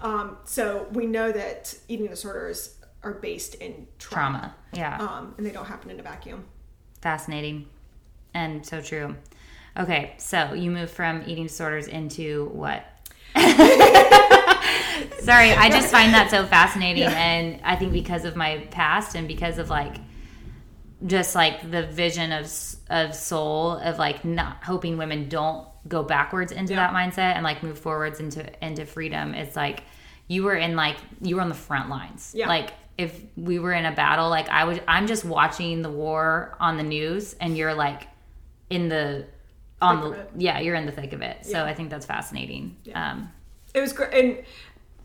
Um, so we know that eating disorders are based in trauma, trauma yeah. Um, and they don't happen in a vacuum. Fascinating and so true okay so you moved from eating disorders into what? Sorry i just find that so fascinating and i think because of my past and because of like just like the vision of of soul of like not hoping women don't go backwards into that mindset and like move forwards into into freedom it's like you were in like you were on the front lines. Yeah. like if we were in a battle like i was i'm just watching the war on the news and you're like in the on the yeah you're in the thick of it so Yeah. i think that's fascinating um It was great. And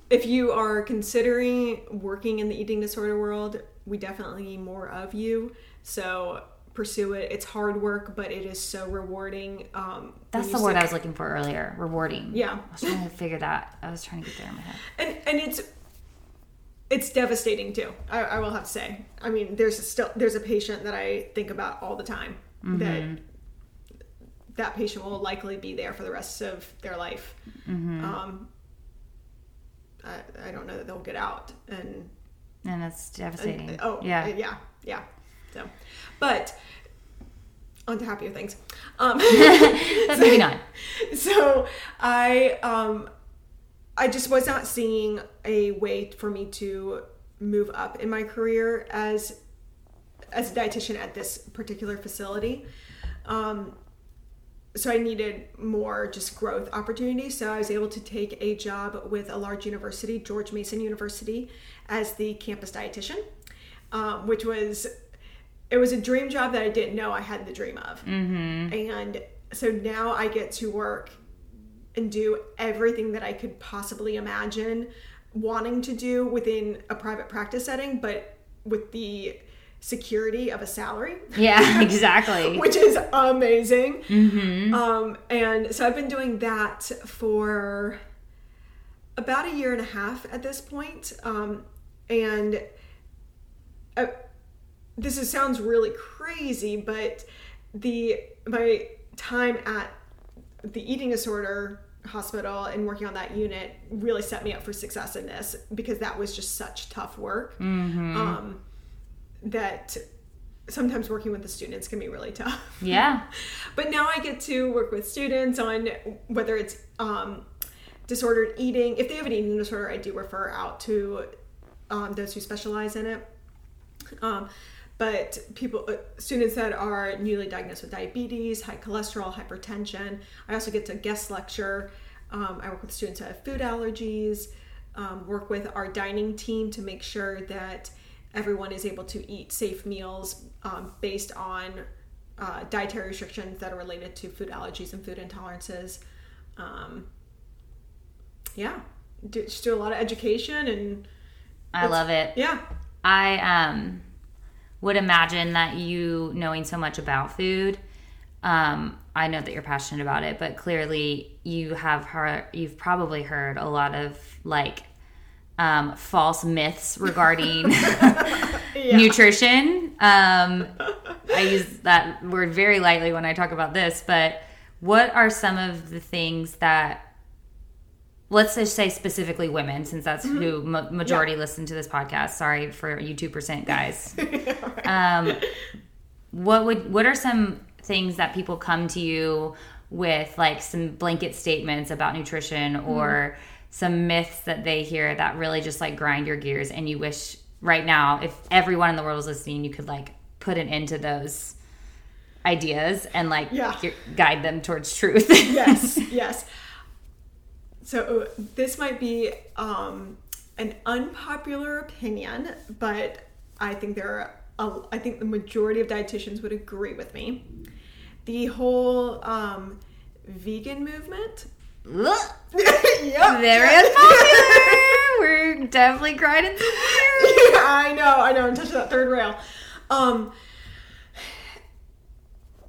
if you are considering working in the eating disorder world, we definitely need more of you. So pursue it. It's hard work, but it is so rewarding. Um, that's the word i was looking for earlier rewarding Yeah. i was trying to figure that i was trying to get there in my head and and it's it's devastating too. I, I will have to say. I mean, there's still there's a patient that I think about all the time that that patient will likely be there for the rest of their life. Um, I, I don't know that they'll get out and and it's devastating. oh yeah. yeah yeah yeah so. But on to happier things. Um but maybe not. so i um i just was not seeing a way for me to move up in my career as as a dietitian at this particular facility. Um so I needed more just growth opportunities. So I was able to take a job with a large university, George Mason University, as the campus dietitian, um, which was it was a dream job that I didn't know I had the dream of. Mm-hmm. And so now I get to work and do everything that I could possibly imagine wanting to do within a private practice setting, but with the security of a salary. yeah exactly which is amazing. Um, and so I've been doing that for about a year and a half at this point. Um, and uh, this is, sounds really crazy, but the my time at the eating disorder hospital and working on that unit really set me up for success in this because that was just such tough work. Um, that sometimes working with the students can be really tough. yeah But now I get to work with students on whether it's um, disordered eating. If they have an eating disorder, I do refer out to um, those who specialize in it. Um, but people, uh, students that are newly diagnosed with diabetes, high cholesterol, hypertension. I also get to guest lecture. Um, I work with students that have food allergies. Um, work with our dining team to make sure that everyone is able to eat safe meals um, based on uh, dietary restrictions that are related to food allergies and food intolerances. Um, yeah, do, just do a lot of education and i love it. Yeah, I um would imagine that you knowing so much about food, um, I know that you're passionate about it, but clearly you have heard you've probably heard a lot of like um, false myths regarding nutrition. Um, I use that word very lightly when I talk about this, but what are some of the things that let's just say specifically women since that's who ma- majority listen to this podcast. Sorry for you 2% guys. Um, what would what are some things that people come to you with like some blanket statements about nutrition or some myths that they hear that really just like grind your gears and you wish right now if everyone in the world was listening you could like put an end to those ideas and like Yeah. guide them towards truth yes, yes. So this might be um, an unpopular opinion, but I think there are. A, I think the majority of dietitians would agree with me. The whole um, vegan movement. Yep. very unpopular we're definitely grinding some gears. yeah, I know, I know. I'm touching that third rail. Um,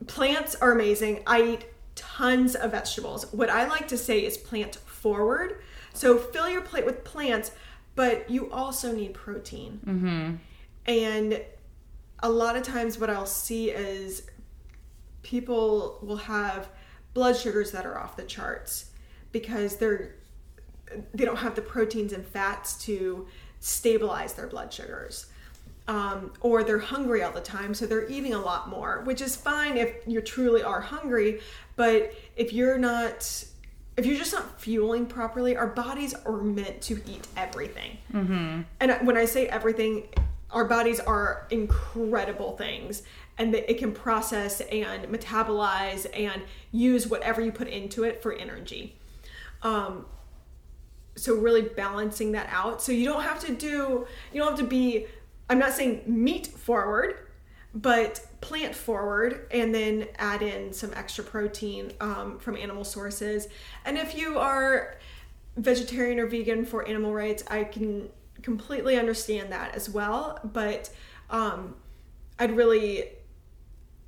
plants are amazing. I eat tons of vegetables. What I like to say is plant forward. So fill your plate with plants, but you also need protein. Mm-hmm. And a lot of times, what I'll see is people will have blood sugars that are off the charts because they're they don't have the proteins and fats to stabilize their blood sugars. Um, or they're hungry all the time, so they're eating a lot more, which is fine if you truly are hungry. But if you're not, if you're just not fueling properly, our bodies are meant to eat everything. Mm-hmm. And when I say everything, our bodies are incredible things and that it can process and metabolize and use whatever you put into it for energy. Um, so really balancing that out. So you don't have to do, you don't have to be, I'm not saying meat forward, but plant forward and then add in some extra protein um, from animal sources. And if you are vegetarian or vegan for animal rights, I can completely understand that as well. But um, I'd really,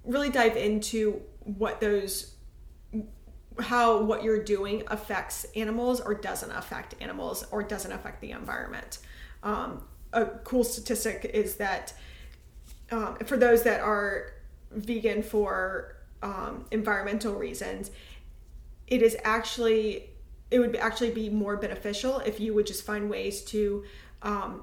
really dive into what those how what you're doing affects animals or doesn't affect animals or doesn't affect the environment. Um, a cool statistic is that um, for those that are vegan for um, environmental reasons, it is actually it would actually be more beneficial if you would just find ways to um,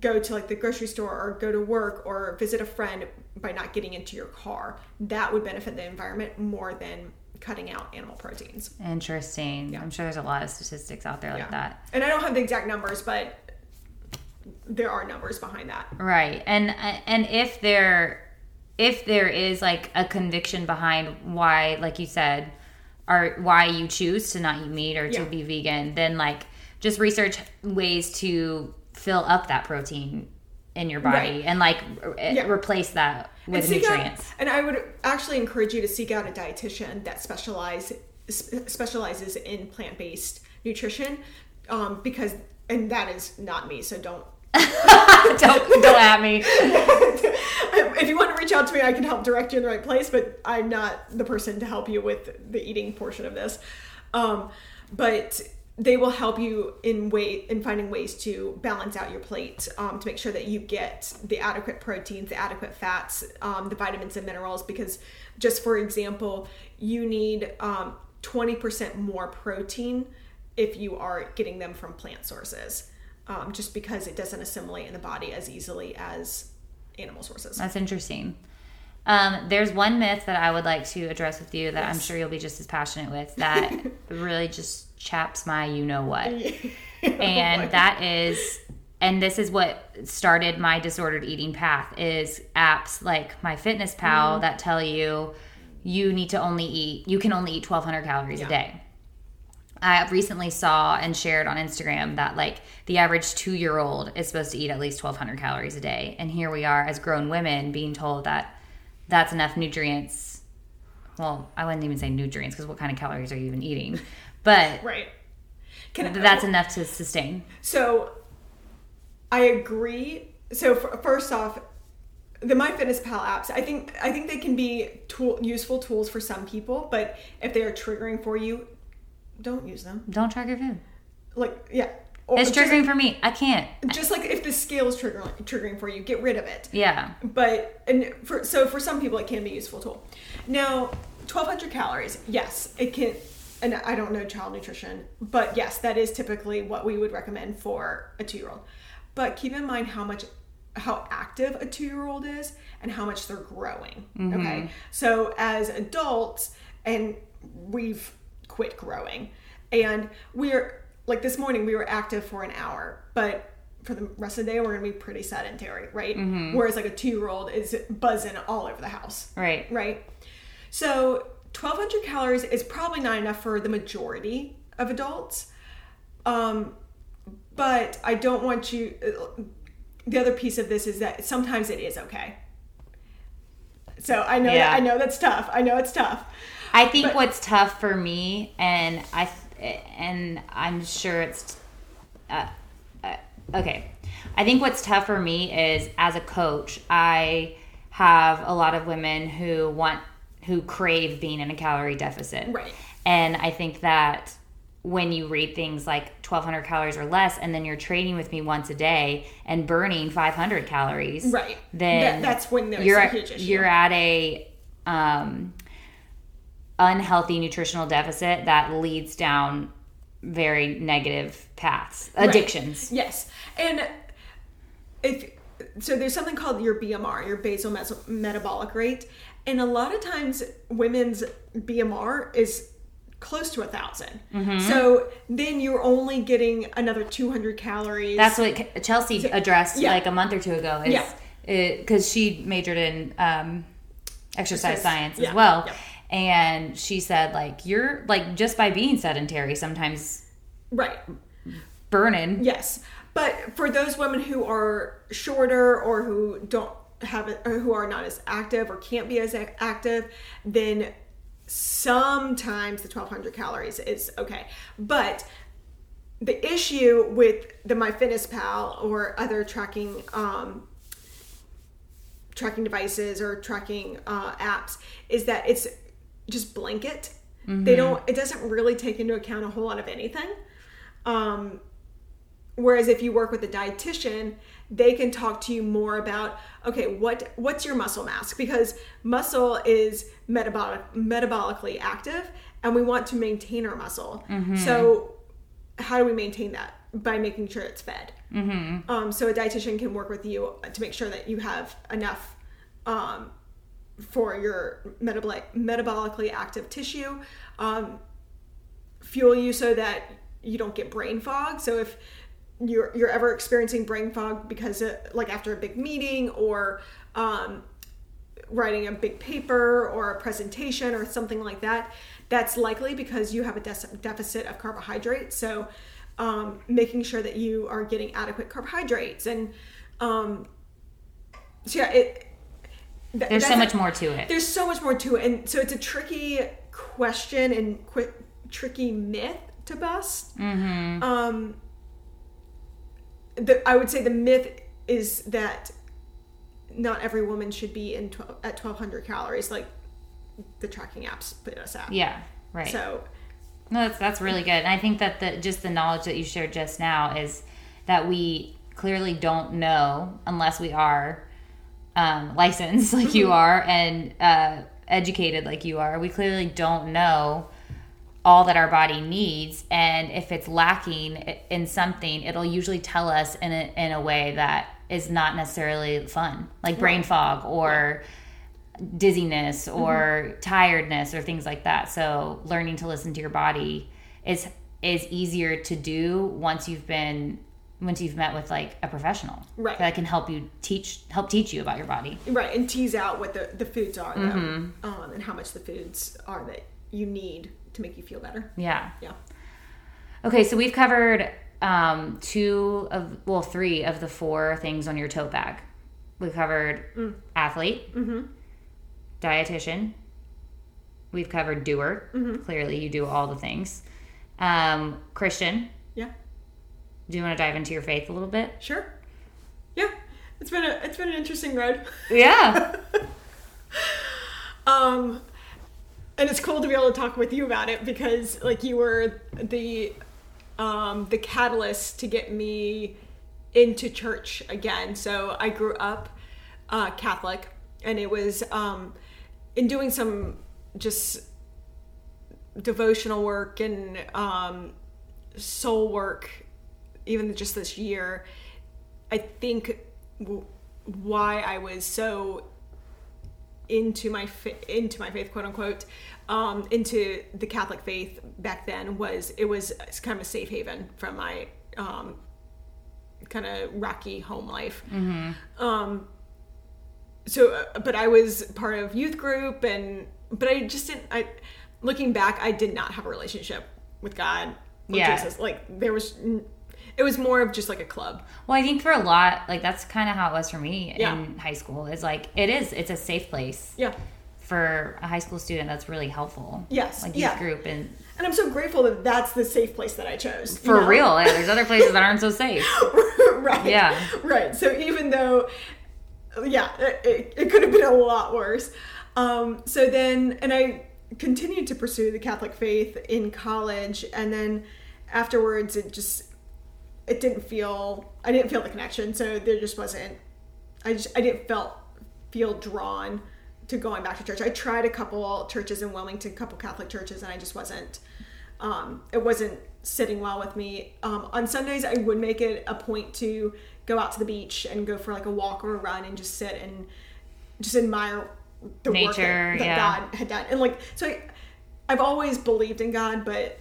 go to like the grocery store or go to work or visit a friend by not getting into your car. That would benefit the environment more than cutting out animal proteins. Interesting. I'm sure there's a lot of statistics out there like Yeah. that. And I don't have the exact numbers, but there are numbers behind that. Right. And and if there if there is like a conviction behind why like you said or why you choose to not eat meat or to Yeah. be vegan, then like just research ways to fill up that protein in your body Right. and like Yeah. replace that with out- nutrients. and I would actually encourage you to seek out a dietitian that specialize sp- specializes in plant based nutrition, um, because and that is not me. So don't. don't don't at me. if you want to reach out to me, I can help direct you in the right place, but I'm not the person to help you with the eating portion of this. Um, but they will help you in way in finding ways to balance out your plate um, to make sure that you get the adequate proteins, the adequate fats, um, the vitamins and minerals. Because just for example, you need um, 20% more protein if you are getting them from plant sources. Um, just because it doesn't assimilate in the body as easily as animal sources. That's interesting. Um, there's one myth that I would like to address with you that I'm sure you'll be just as passionate with that really just chaps my you know what. and that is and this is what started my disordered eating path is apps like MyFitnessPal Mm-hmm. that tell you you need to only eat you can only eat 1200 calories a day I recently saw and shared on Instagram that like the average two year old is supposed to eat at least 1200 calories a day. And here we are as grown women being told that that's enough nutrients. Well, I wouldn't even say nutrients because what kind of calories are you even eating? But Right. Can I- that's enough to sustain. So I agree. So f- first off, the MyFitnessPal apps, I think I think they can be tool useful tools for some people, but if they are triggering for you, don't use them. Don't track your food. Like yeah, or It's triggering for me. I can't. Just like if the scale is triggering triggering for you, get rid of it. Yeah. But and for so for some people it can be a useful tool. Now, 1200 calories. Yes, it can and I don't know child nutrition, but yes, that is typically what we would recommend for a 2-year-old. But keep in mind how much how active a 2-year-old is and how much they're growing, mm-hmm. okay? So as adults and we've quit growing and we're like this morning we were active for an hour, but for the rest of the day we're gonna be pretty sedentary, right? Mm-hmm. Whereas like a two year old is buzzing all over the house, Right. right? So 1200 calories is probably not enough for the majority of adults. Um, but I don't want you. The other piece of this is that sometimes it is okay. So I know Yeah. I know that's tough. I know it's tough. I think But- what's tough for me, and I, and I'm sure it's, uh, uh, okay. I think what's tough for me is as a coach, I have a lot of women who want, who crave being in a calorie deficit, Right. And I think that when you read things like 1200 calories or less, and then you're training with me once a day and burning 500 calories, Right. Then That- that's when there's you're a at- huge issue. You're at a um, unhealthy nutritional deficit that leads down very negative paths, Right. addictions. Yes, and if so, there's something called your BMR, your basal metabolic rate, and a lot of times women's BMR is close to a 1000 Mhm. So then you're only getting another 200 calories. That's what Chelsea addressed Yeah. like a month or two ago. Is, Yeah. Because she majored in um, exercise Exercise. science Yeah. as well. Yep. And she said, like, you're like just by being sedentary, sometimes right. burning. Yes, but for those women who are shorter or who don't have or who are not as active or can't be as active, then sometimes the 1200 calories is okay. But the issue with the MyFitnessPal or other tracking um, tracking devices or tracking uh, apps is that it's just blanket. They Mhm. don't. It doesn't really take into account a whole lot of anything. Um, whereas if you work with a dietitian, they can talk to you more about okay, what what's your muscle mass because muscle is metabolic metabolically active, and we want to maintain our muscle. Mhm. So how do we maintain that by making sure it's fed? Mm-hmm. Um, so a dietitian can work with you to make sure that you have enough um, for your metabolic metabolically active tissue, um, fuel you so that you don't get brain fog. So if you're you're ever experiencing brain fog because of, like after a big meeting or um, writing a big paper or a presentation or something like that, that's likely because you have a des- deficit of carbohydrates. So, um, making sure that you are getting adequate carbohydrates and um, so yeah, it. th- There's so much a- more to it. There's so much more to it, and so it's a tricky question and quick tricky myth to bust. Mm-hmm. Um, the, I would say the myth is that not every woman should be in 12, at 1200 calories like the tracking apps put us at. Yeah, right. So No, that's that's really good. And I think that the just the knowledge that you shared just now is that we clearly don't know unless we are um, licensed like you are and uh, educated like you are. We clearly don't know all that our body needs, and if it's lacking in something, it'll usually tell us in a, in a way that is not necessarily fun, like brain fog or dizziness or Mm-hmm. tiredness or things like that. So learning to listen to your body is is easier to do once you've been once you've met with like a professional Right. that can help you teach help teach you about your body. right, and tease out what the, the foods are though, Mhm. um, and how much the foods are that you need to make you feel better. Yeah. Yeah. Okay, so we've covered um, two of well three of the four things on your tote bag. We covered Mm. athlete, Mm-hmm. dietitian. We've covered doer. Mhm. Clearly, you do all the things. Um, Christian. Yeah. Do you want to dive into your faith a little bit? Sure. Yeah, it's been a it's been an interesting road. Yeah. um, and it's cool to be able to talk with you about it because like you were the um the catalyst to get me into church again. So I grew up uh, Catholic, and it was um in doing some just devotional work and um soul work even just this year i think w- why i was so into my into my faith quote unquote um into the catholic faith back then was it was kind of a safe haven from my um kind of rocky home life Mm-hmm. um so uh, but i was part of youth group and but i just didn't i looking back i did not have a relationship with god with Yeah. jesus like there was it was more of just like a club Well, I think for a lot, like that's kind of how it was for me Yeah. in high school. Is like it is. It's a safe place. Yeah. For a high school student, that's really helpful. Yes, Like youth yeah. group and and i'm so grateful that that's the safe place that i chose you for know? real. Yeah, there's other places that aren't so safe. right Yeah. right so even though yeah it, it, it could have been a lot worse um so then and i continued to pursue the catholic faith in college and then afterwards it just it didn't feel i didn't feel the connection so there just wasn't i just i didn't felt feel drawn to going back to church i tried a couple churches in wilmington a couple catholic churches and i just wasn't um, it wasn't sitting well with me. Um, on Sundays, I would make it a point to go out to the beach and go for like a walk or a run and just sit and just admire the work Nature, that, that yeah. God had done. And like, so I, I've always believed in God, but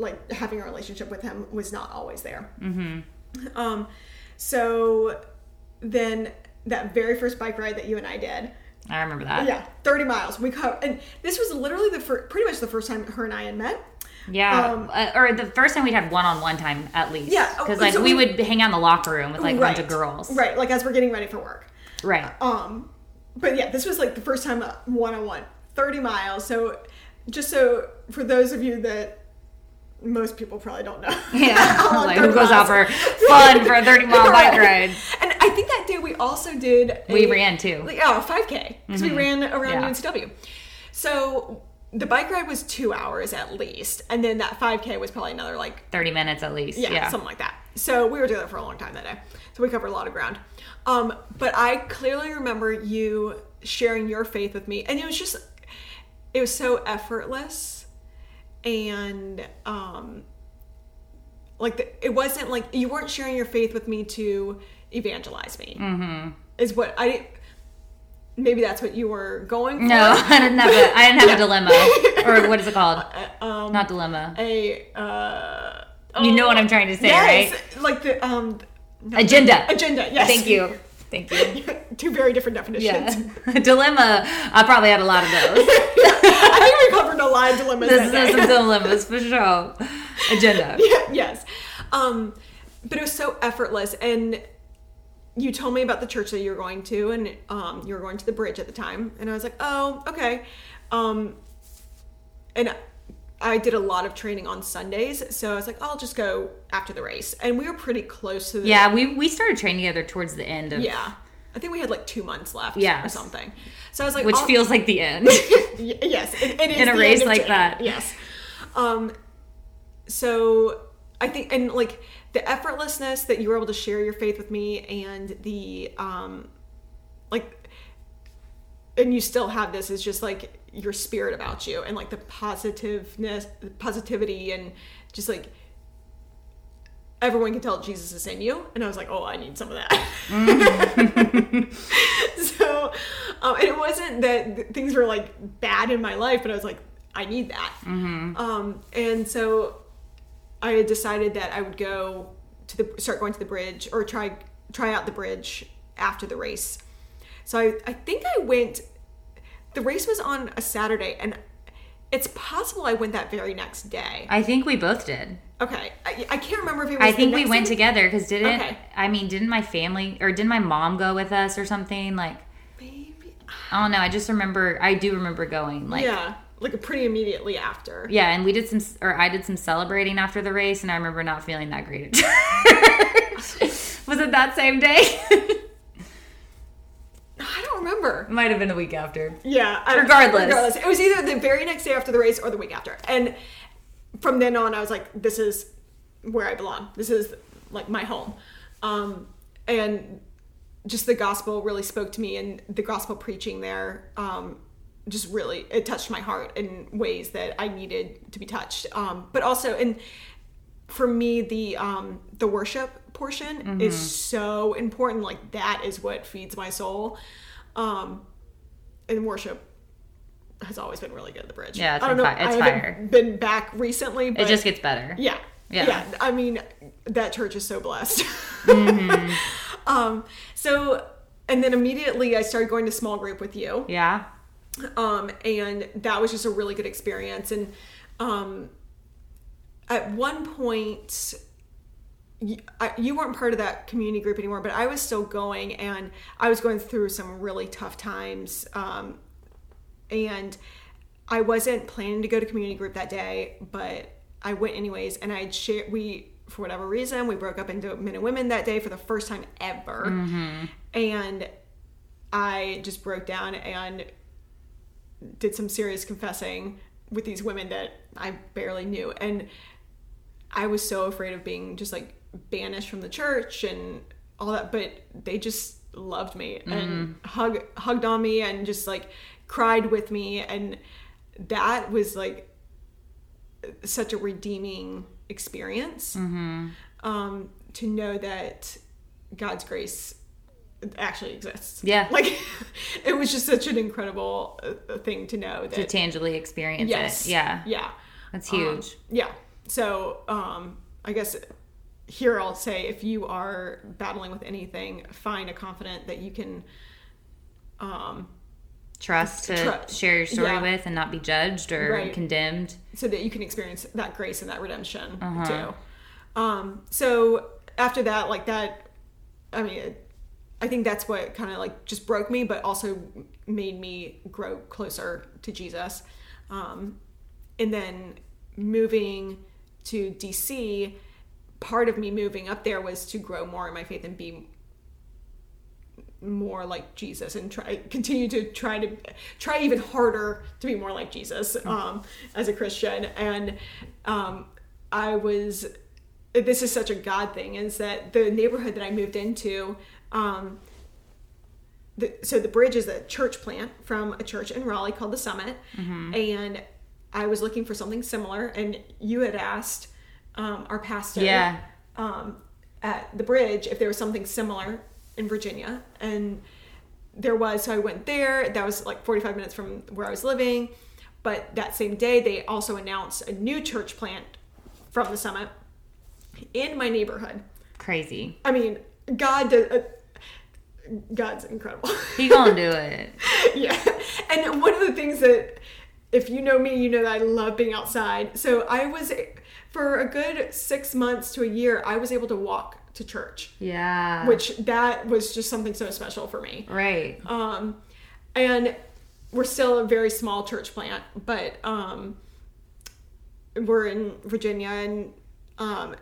like having a relationship with Him was not always there. Mm-hmm. Um, so then that very first bike ride that you and I did, I remember that. yeah, thirty miles. We covered, and this was literally the fir- pretty much the first time her and I had met. Yeah, Um, uh, or the first time we'd had one-on-one time at least. Yeah, oh, because like so we, we- would hang out in the locker room with like a bunch of girls. right? Like as we're getting ready for work. Right. Um, but yeah, this was like the first time one on one, 30 miles. So just so for those of you that most people probably don't know. Yeah. like 30 who goes out for fun for a 30 mile bike ride? And I think that day we also did. A, We ran too. Like, a 5K because we ran around Yeah. UNCW. So the bike ride was two hours at least, and then that 5K was probably another like 30 minutes at least. yeah, Yeah. something like that. So we were together for a long time that day. So we covered a lot of ground. Um, but I clearly remember you sharing your faith with me, and it was just, it was so effortless, and um, like the, it wasn't like you weren't sharing your faith with me to evangelize me. Mm-hmm. Is what I. Maybe that's what you were going for. No, I didn't have a, I didn't have a dilemma. Or what is it called? Um, Not dilemma. a. Uh, You know what I'm trying to say, yes, right? Like the um Agenda. agenda. Yes. Thank you. Thank you. Two very different definitions. Yeah. dilemma. I probably had a lot of those. I think we covered a lot of dilemmas. This is some dilemmas for sure. Agenda. Yeah, yes. Um, but it was so effortless, and you told me about the church that you were going to, and um, you were going to the bridge at the time, and I was like, oh, okay. Um, and I did a lot of training on Sundays, so I was like, I'll just go after the race, and we were pretty close to the Yeah, we, we started training together towards the end of yeah. I think we had like two months left, Yes. or something. So I was like, which I'll- feels like the end. Yes, it, it is In a race like that. Yes. Um, so I think, and like the effortlessness that you were able to share your faith with me, and the um, like, and you still have this is just like your spirit about you, and like the positiveness, positivity, and just like everyone can tell Jesus is in you. And I was like, oh, I need some of that. so, um, and it wasn't that things were like bad in my life, but I was like, I need that. Um, and so I had decided that I would go to the start going to the bridge or try try out the bridge after the race. So I, I think I went. The race was on a Saturday, and it's possible I went that very next day. I think we both did. Okay, I, I can't remember if it was. I think we went day. together because didn't Okay. I mean didn't my family or didn't my mom go with us or something like Maybe. I don't know I just remember I do remember going like yeah, like pretty immediately after. Yeah, and we did some, or I did some celebrating after the race, and I remember not feeling that great. Was it that same day? I don't remember. It Might have been the week after. Yeah. I- Regardless. regardless, it was either the very next day after the race or the week after. And from then on, I was like, this is where I belong. This is like my home. Um, and just the gospel really spoke to me, and the gospel preaching there um, just really it touched my heart in ways that I needed to be touched. Um, but also, and for me, the um, the worship portion is so important. Like that is what feeds my soul. Um, and worship has always been really good at the bridge. Yeah, it's I don't know. fi- it's I fire. Been back recently, but It just gets better. yeah. Yeah. Yeah. I mean, that church is so blessed. Mm-hmm. um, so, and then immediately I started going to small group with you. Yeah. Um, and that was just a really good experience. And um, at one point, you, I, you weren't part of that community group anymore, but I was still going, and I was going through some really tough times. Um, and I wasn't planning to go to community group that day, but I went anyways. And I shared we for whatever reason we broke up into men and women that day for the first time ever, and I just broke down and did some serious confessing with these women that I barely knew, and I was so afraid of being just like banished from the church and all that, but they just loved me and hug hugged on me and just like cried with me and that was like such a redeeming experience um, to know that God's grace actually exists. Yeah. Like it was just such an incredible uh, thing to know that to tangibly experience yes. it. Yeah. Yeah. That's Um, huge. yeah. So, um, I guess here I'll say if you are battling with anything, find a confidant that you can um, Trust to Tru- share your story yeah. with and not be judged or Right. condemned. so that you can experience that grace and that redemption Uh-huh. too. Um, so after that, like that, I mean, it, I think that's what kind of like just broke me, but also made me grow closer to Jesus. Um, and then moving to DC, part of me moving up there was to grow more in my faith and be more like Jesus and try continue to try to try even harder to be more like Jesus um, as a Christian. And um, I was this is such a God thing is that the neighborhood that I moved into. Um, the, so the bridge is a church plant from a church in Raleigh called the Summit, and I was looking for something similar. And you had asked um, our pastor, Yeah. um, at the bridge if there was something similar in Virginia, and there was. So I went there. That was like 45 minutes from where I was living. But that same day, they also announced a new church plant from the summit in my neighborhood. Crazy. I mean, God does. Uh, God's incredible. He gonna do it. yeah. And one of the things that, if you know me, you know that I love being outside. So I was, for a good six months to a year, I was able to walk to church, Yeah. which that was just something so special for me. right. Um, and we're still a very small church plant, but um, we're in Virginia and um,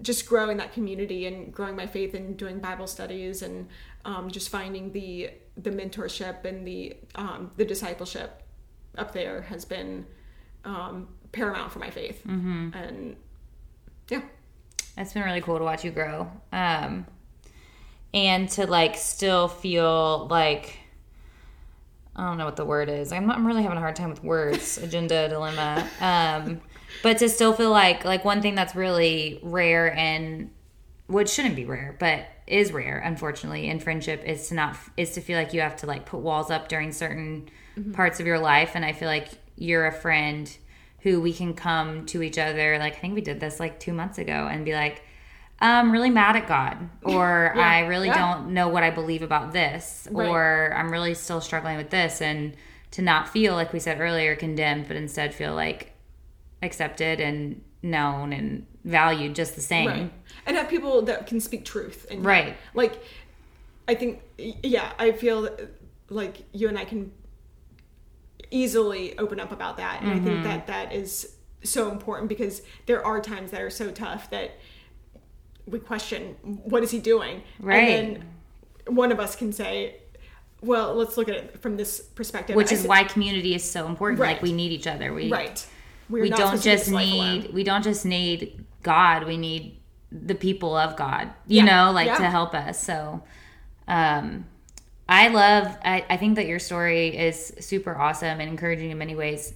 just growing that community and growing my faith and doing Bible studies and um, just finding the the mentorship and the um, the discipleship up there has been um, paramount for my faith. Mm-hmm. And yeah, It's been really cool to watch you grow. Um, and to like still feel like I don't know what the word is. I'm not, I'm really having a hard time with words. Agenda dilemma. Um, but to still feel like like one thing that's really rare and which shouldn't be rare, but is rare, unfortunately, in friendship is to not is to feel like you have to like put walls up during certain parts of your life. And I feel like you're a friend who we can come to each other. Like I think we did this like two months ago and be like, I'm really mad at God, or I really yeah. don't know what I believe about this, Right. or I'm really still struggling with this, and to not feel like we said earlier condemned, but instead feel like accepted and known and valued just the same. right. And have people that can speak truth. And Right. Like, I think, yeah, I feel like you and I can easily open up about that. And I Mm-hmm. think that that is so important because there are times that are so tough that we question what is he doing? Right. And then one of us can say, well, let's look at it from this perspective. Which I is s- why community is so important. Like we need each other. We right. We're we don't supposed to do just need we don't just need God. We need the people of God. You Yeah. know, like Yeah. to help us. So, um, I love. I, I think that your story is super awesome and encouraging in many ways,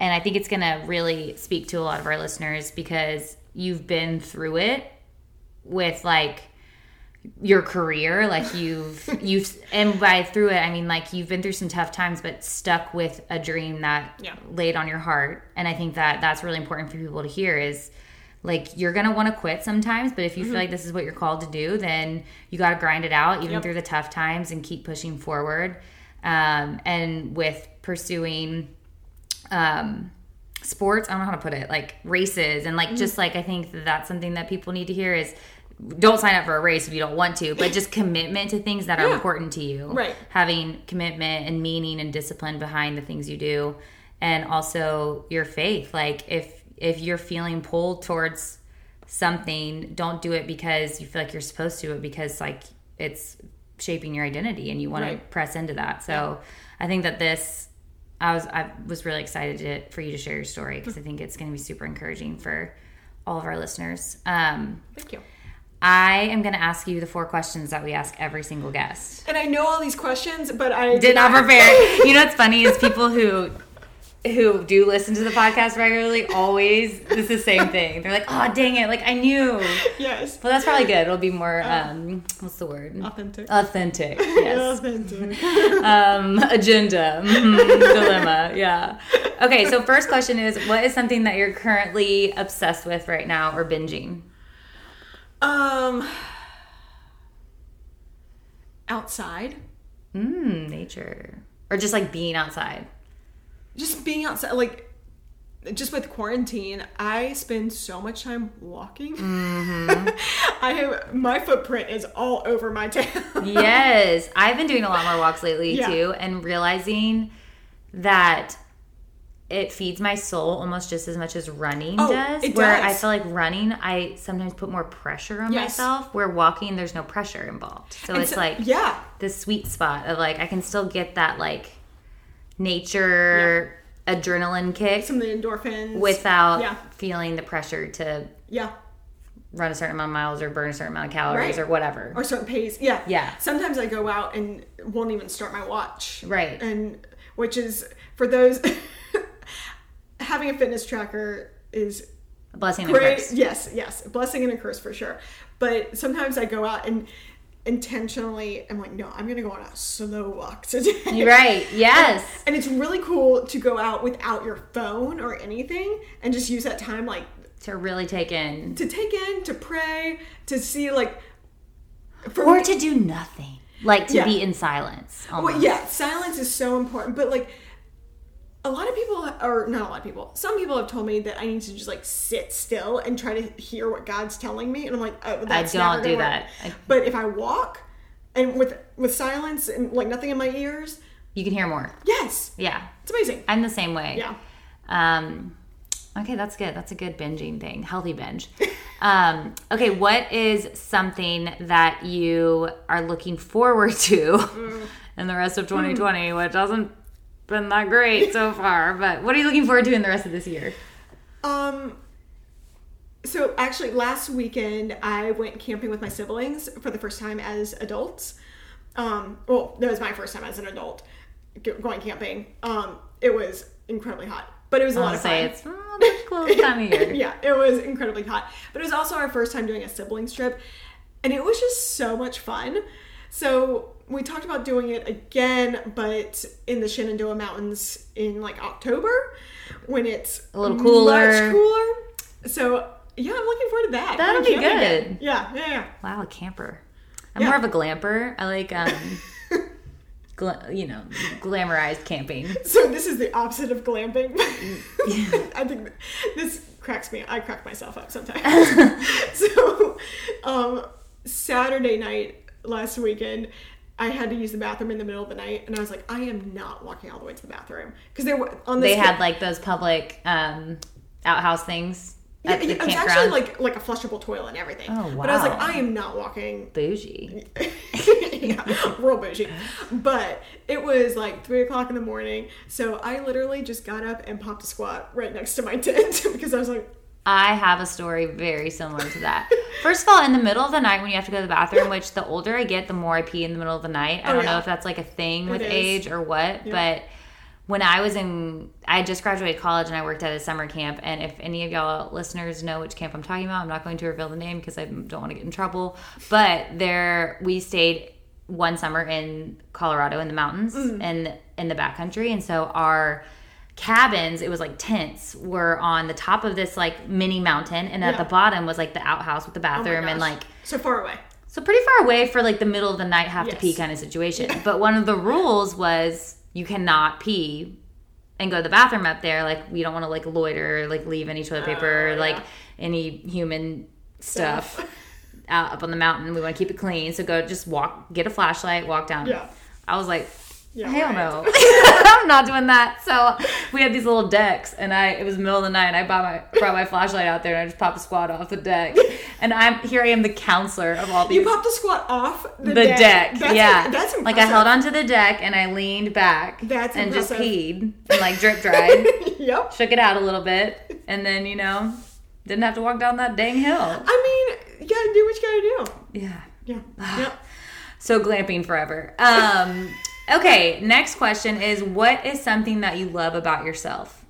and I think it's going to really speak to a lot of our listeners because you've been through it with like your career like you've you've and by through it i mean like you've been through some tough times but stuck with a dream that Yeah. laid on your heart and i think that that's really important for people to hear is like you're gonna want to quit sometimes but if you feel like this is what you're called to do then you got to grind it out even Mm-hmm. Yep. through the tough times and keep pushing forward um, and with pursuing um, sports i don't know how to put it like races and Mm-hmm. like just like i think that that's something that people need to hear is don't sign up for a race if you don't want to but just commitment to things that are Yeah. important to you Right. having commitment and meaning and discipline behind the things you do and also your faith like if if you're feeling pulled towards something don't do it because you feel like you're supposed to it because like it's shaping your identity and you want to press into that. So i think that this i was i was really excited to, for you to share your story because i think it's going to be super encouraging for all of our listeners. Um, Thank you. i am going to ask you the four questions that we ask every single guest. And I know all these questions, but I did not prepare. You know what's funny is people who who do listen to the podcast regularly always it's the same thing. They're like, "Oh, dang it! Like I knew." Yes. Well, that's probably good. It'll be more um, what's the word? Authentic. Authentic. Yes. Authentic. um, agenda Mhm, dilemma. Yeah. Okay. So first question is, what is something that you're currently obsessed with right now or binging? um. Outside. Mm, nature, or just like being outside. Just being outside like just with quarantine i spend so much time walking mm-hmm. i have my footprint is all over my town yes, I've been doing a lot more walks lately Yeah. too, and realizing that it feeds my soul almost just as much as running Oh, does. it where I feel like running, I sometimes put more pressure on Yes. myself. Where walking, there's no pressure involved, so And it's so- like yeah the sweet spot of like I can still get that like nature adrenaline kick some of the endorphins without yeah feeling the pressure to yeah run a certain amount of miles or burn a certain amount of calories Right. or whatever. or certain pace yeah Yeah. sometimes i go out and won't even start my watch Right. and which is for those having a fitness tracker is A blessing and a curse. yes yes a blessing and a curse for sure but sometimes i go out and intentionally i'm like no i'm gonna go on a slow walk today You're right. Yes. and it's really cool to go out without your phone or anything and just use that time like to really take in to take in to pray to see like for or me- to do nothing like to Yeah. be in silence almost. Well, yeah, silence is so important, but like a lot of people, or not a lot of people, some people have told me that I need to just like sit still and try to hear what God's telling me, and I'm like, oh, that's don't never do gonna that. I- But if I walk and with with silence and like nothing in my ears, you can hear more. Yes, yeah. It's amazing. i'm the same way. Yeah. um okay that's good. That's a good binging thing. Healthy binge. Um okay what is something that you are looking forward to in the rest of 2020 which hasn't been that great so far but what are you looking forward to in the rest of this year Um. So actually, last weekend I went camping with my siblings for the first time as adults. Um. Well, that was my first time as an adult going camping. Um. It was incredibly hot, but it was a lot i'll of say fun. it's oh, the coolest time of year yeah, it was incredibly hot. But it was also our first time doing a siblings trip, and it was just so much fun. So we talked about doing it again, but in the Shenandoah Mountains in like October when it's A little cooler. much cooler. So yeah, I'm looking forward to that. That'll be good. again. Yeah, yeah, yeah. Wow, a camper. I'm Yeah. more of a glamper. I like, um, gla- you know, glamorized camping. So this is the opposite of glamping. I think this cracks me. I crack myself up sometimes. so, um, Saturday night last weekend, I had to use the bathroom in the middle of the night, and I was like, I am not walking all the way to the bathroom because they were on this. They had like those public um, outhouse things yeah, yeah, it was actually like like a flushable toilet and everything. Oh, wow! But I was like. I am not walking bougie. yeah, real bougie. But it was like three o'clock in the morning, so I literally just got up and popped a squat right next to my tent because I was like, I have a story very similar to that. First of all, in the middle of the night when you have to go to the bathroom, which the older I get, the more I pee in the middle of the night. I Oh, don't know if that's like a thing with age or what, but when I was in, I just graduated college and I worked at a summer camp. And if any of y'all listeners know which camp I'm talking about, I'm not going to reveal the name because I don't want to get in trouble. But there, we stayed one summer in Colorado in the mountains mm. and in the backcountry, and so our cabins it was like tents were on the top of this like mini mountain and at Yeah. the bottom was like the outhouse with the oh bathroom and like so far away. so pretty far away for like the middle of the night have to pee kind of situation. But one of the rules was you cannot pee and go to the bathroom up there. Like we don't want to like loiter, like leave any toilet paper, Oh, yeah. like any human stuff Stuff. out up on the mountain. We want to keep it clean. So go just walk, get a flashlight, walk down. Yeah. I was like, Yeah, hell right. no, I'm not doing that. So we had these little decks, and I it was the middle of the night, and I brought my brought my flashlight out there, and I just popped a squat off the deck, and I'm here. I am the counselor of all these You popped the squat off the, the deck. That's yeah, that's impressive. like I held onto the deck and I leaned back. That's and just impressive. peed and like drip dried, Yep. shook it out a little bit, and then you know didn't have to walk down that dang hill. I mean, you gotta do what you gotta do. Yeah, Yeah. yep. so glamping forever. Um, Okay, next question is what is something that you love about yourself?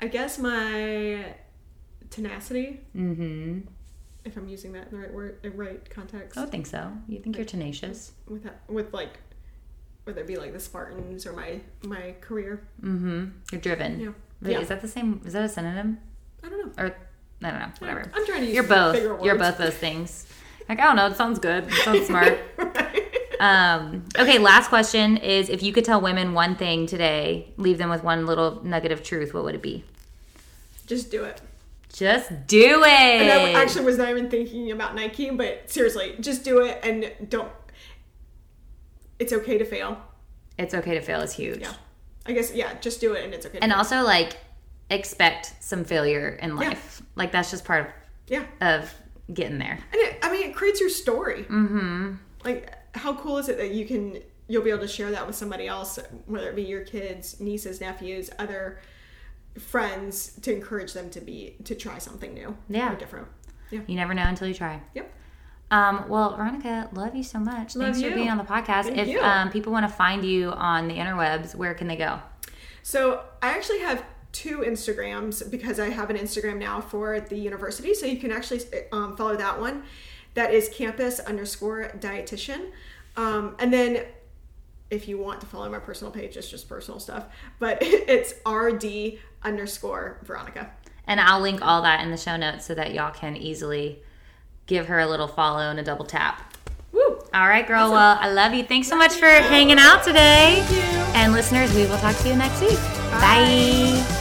I guess my tenacity. Mm-hmm. If I'm using that in the right word, the right context. I don't think so. You think you're tenacious? With that, with like, whether it be like the Spartans or my my career. You're driven. Yeah. Wait, Yeah. Is that the same? Is that a synonym? I don't know. Or I don't know. Whatever. I'm trying to use You're both. You're both those things. Like I don't know. It sounds good. It sounds smart. Um, okay. Last question is: If you could tell women one thing today, leave them with one little nugget of truth, what would it be? Just do it. Just do it. And I actually was not even thinking about Nike, but seriously, just do it and don't. It's okay to fail. it's okay to fail. Is huge. Yeah. I guess yeah, just do it and it's okay. To And fail. also like expect some failure in life. Like that's just part of yeah, of getting there. and it, I mean, it creates your story. Mm-hmm. Like, how cool is it that you can you'll be able to share that with somebody else, whether it be your kids, nieces, nephews, other friends, to encourage them to be to try something new, Yeah. or different. Yeah. You never know until you try. Yep. Um, well, Veronica, love you so much. Love Thanks you. for being on the podcast. Thank if um, people want to find you on the interwebs, where can they go? So I actually have two Instagrams because I have an Instagram now for the university. So you can actually um, follow that one. That is campus underscore dietitian. Um, and then if you want to follow my personal page, it's just personal stuff. But it's RD underscore Veronica. And I'll link all that in the show notes so that y'all can easily give her a little follow and a double tap. Woo! All right, girl. Well, I love you. Thanks so much for hanging out today. Thank you. And listeners, we will talk to you next week. Bye.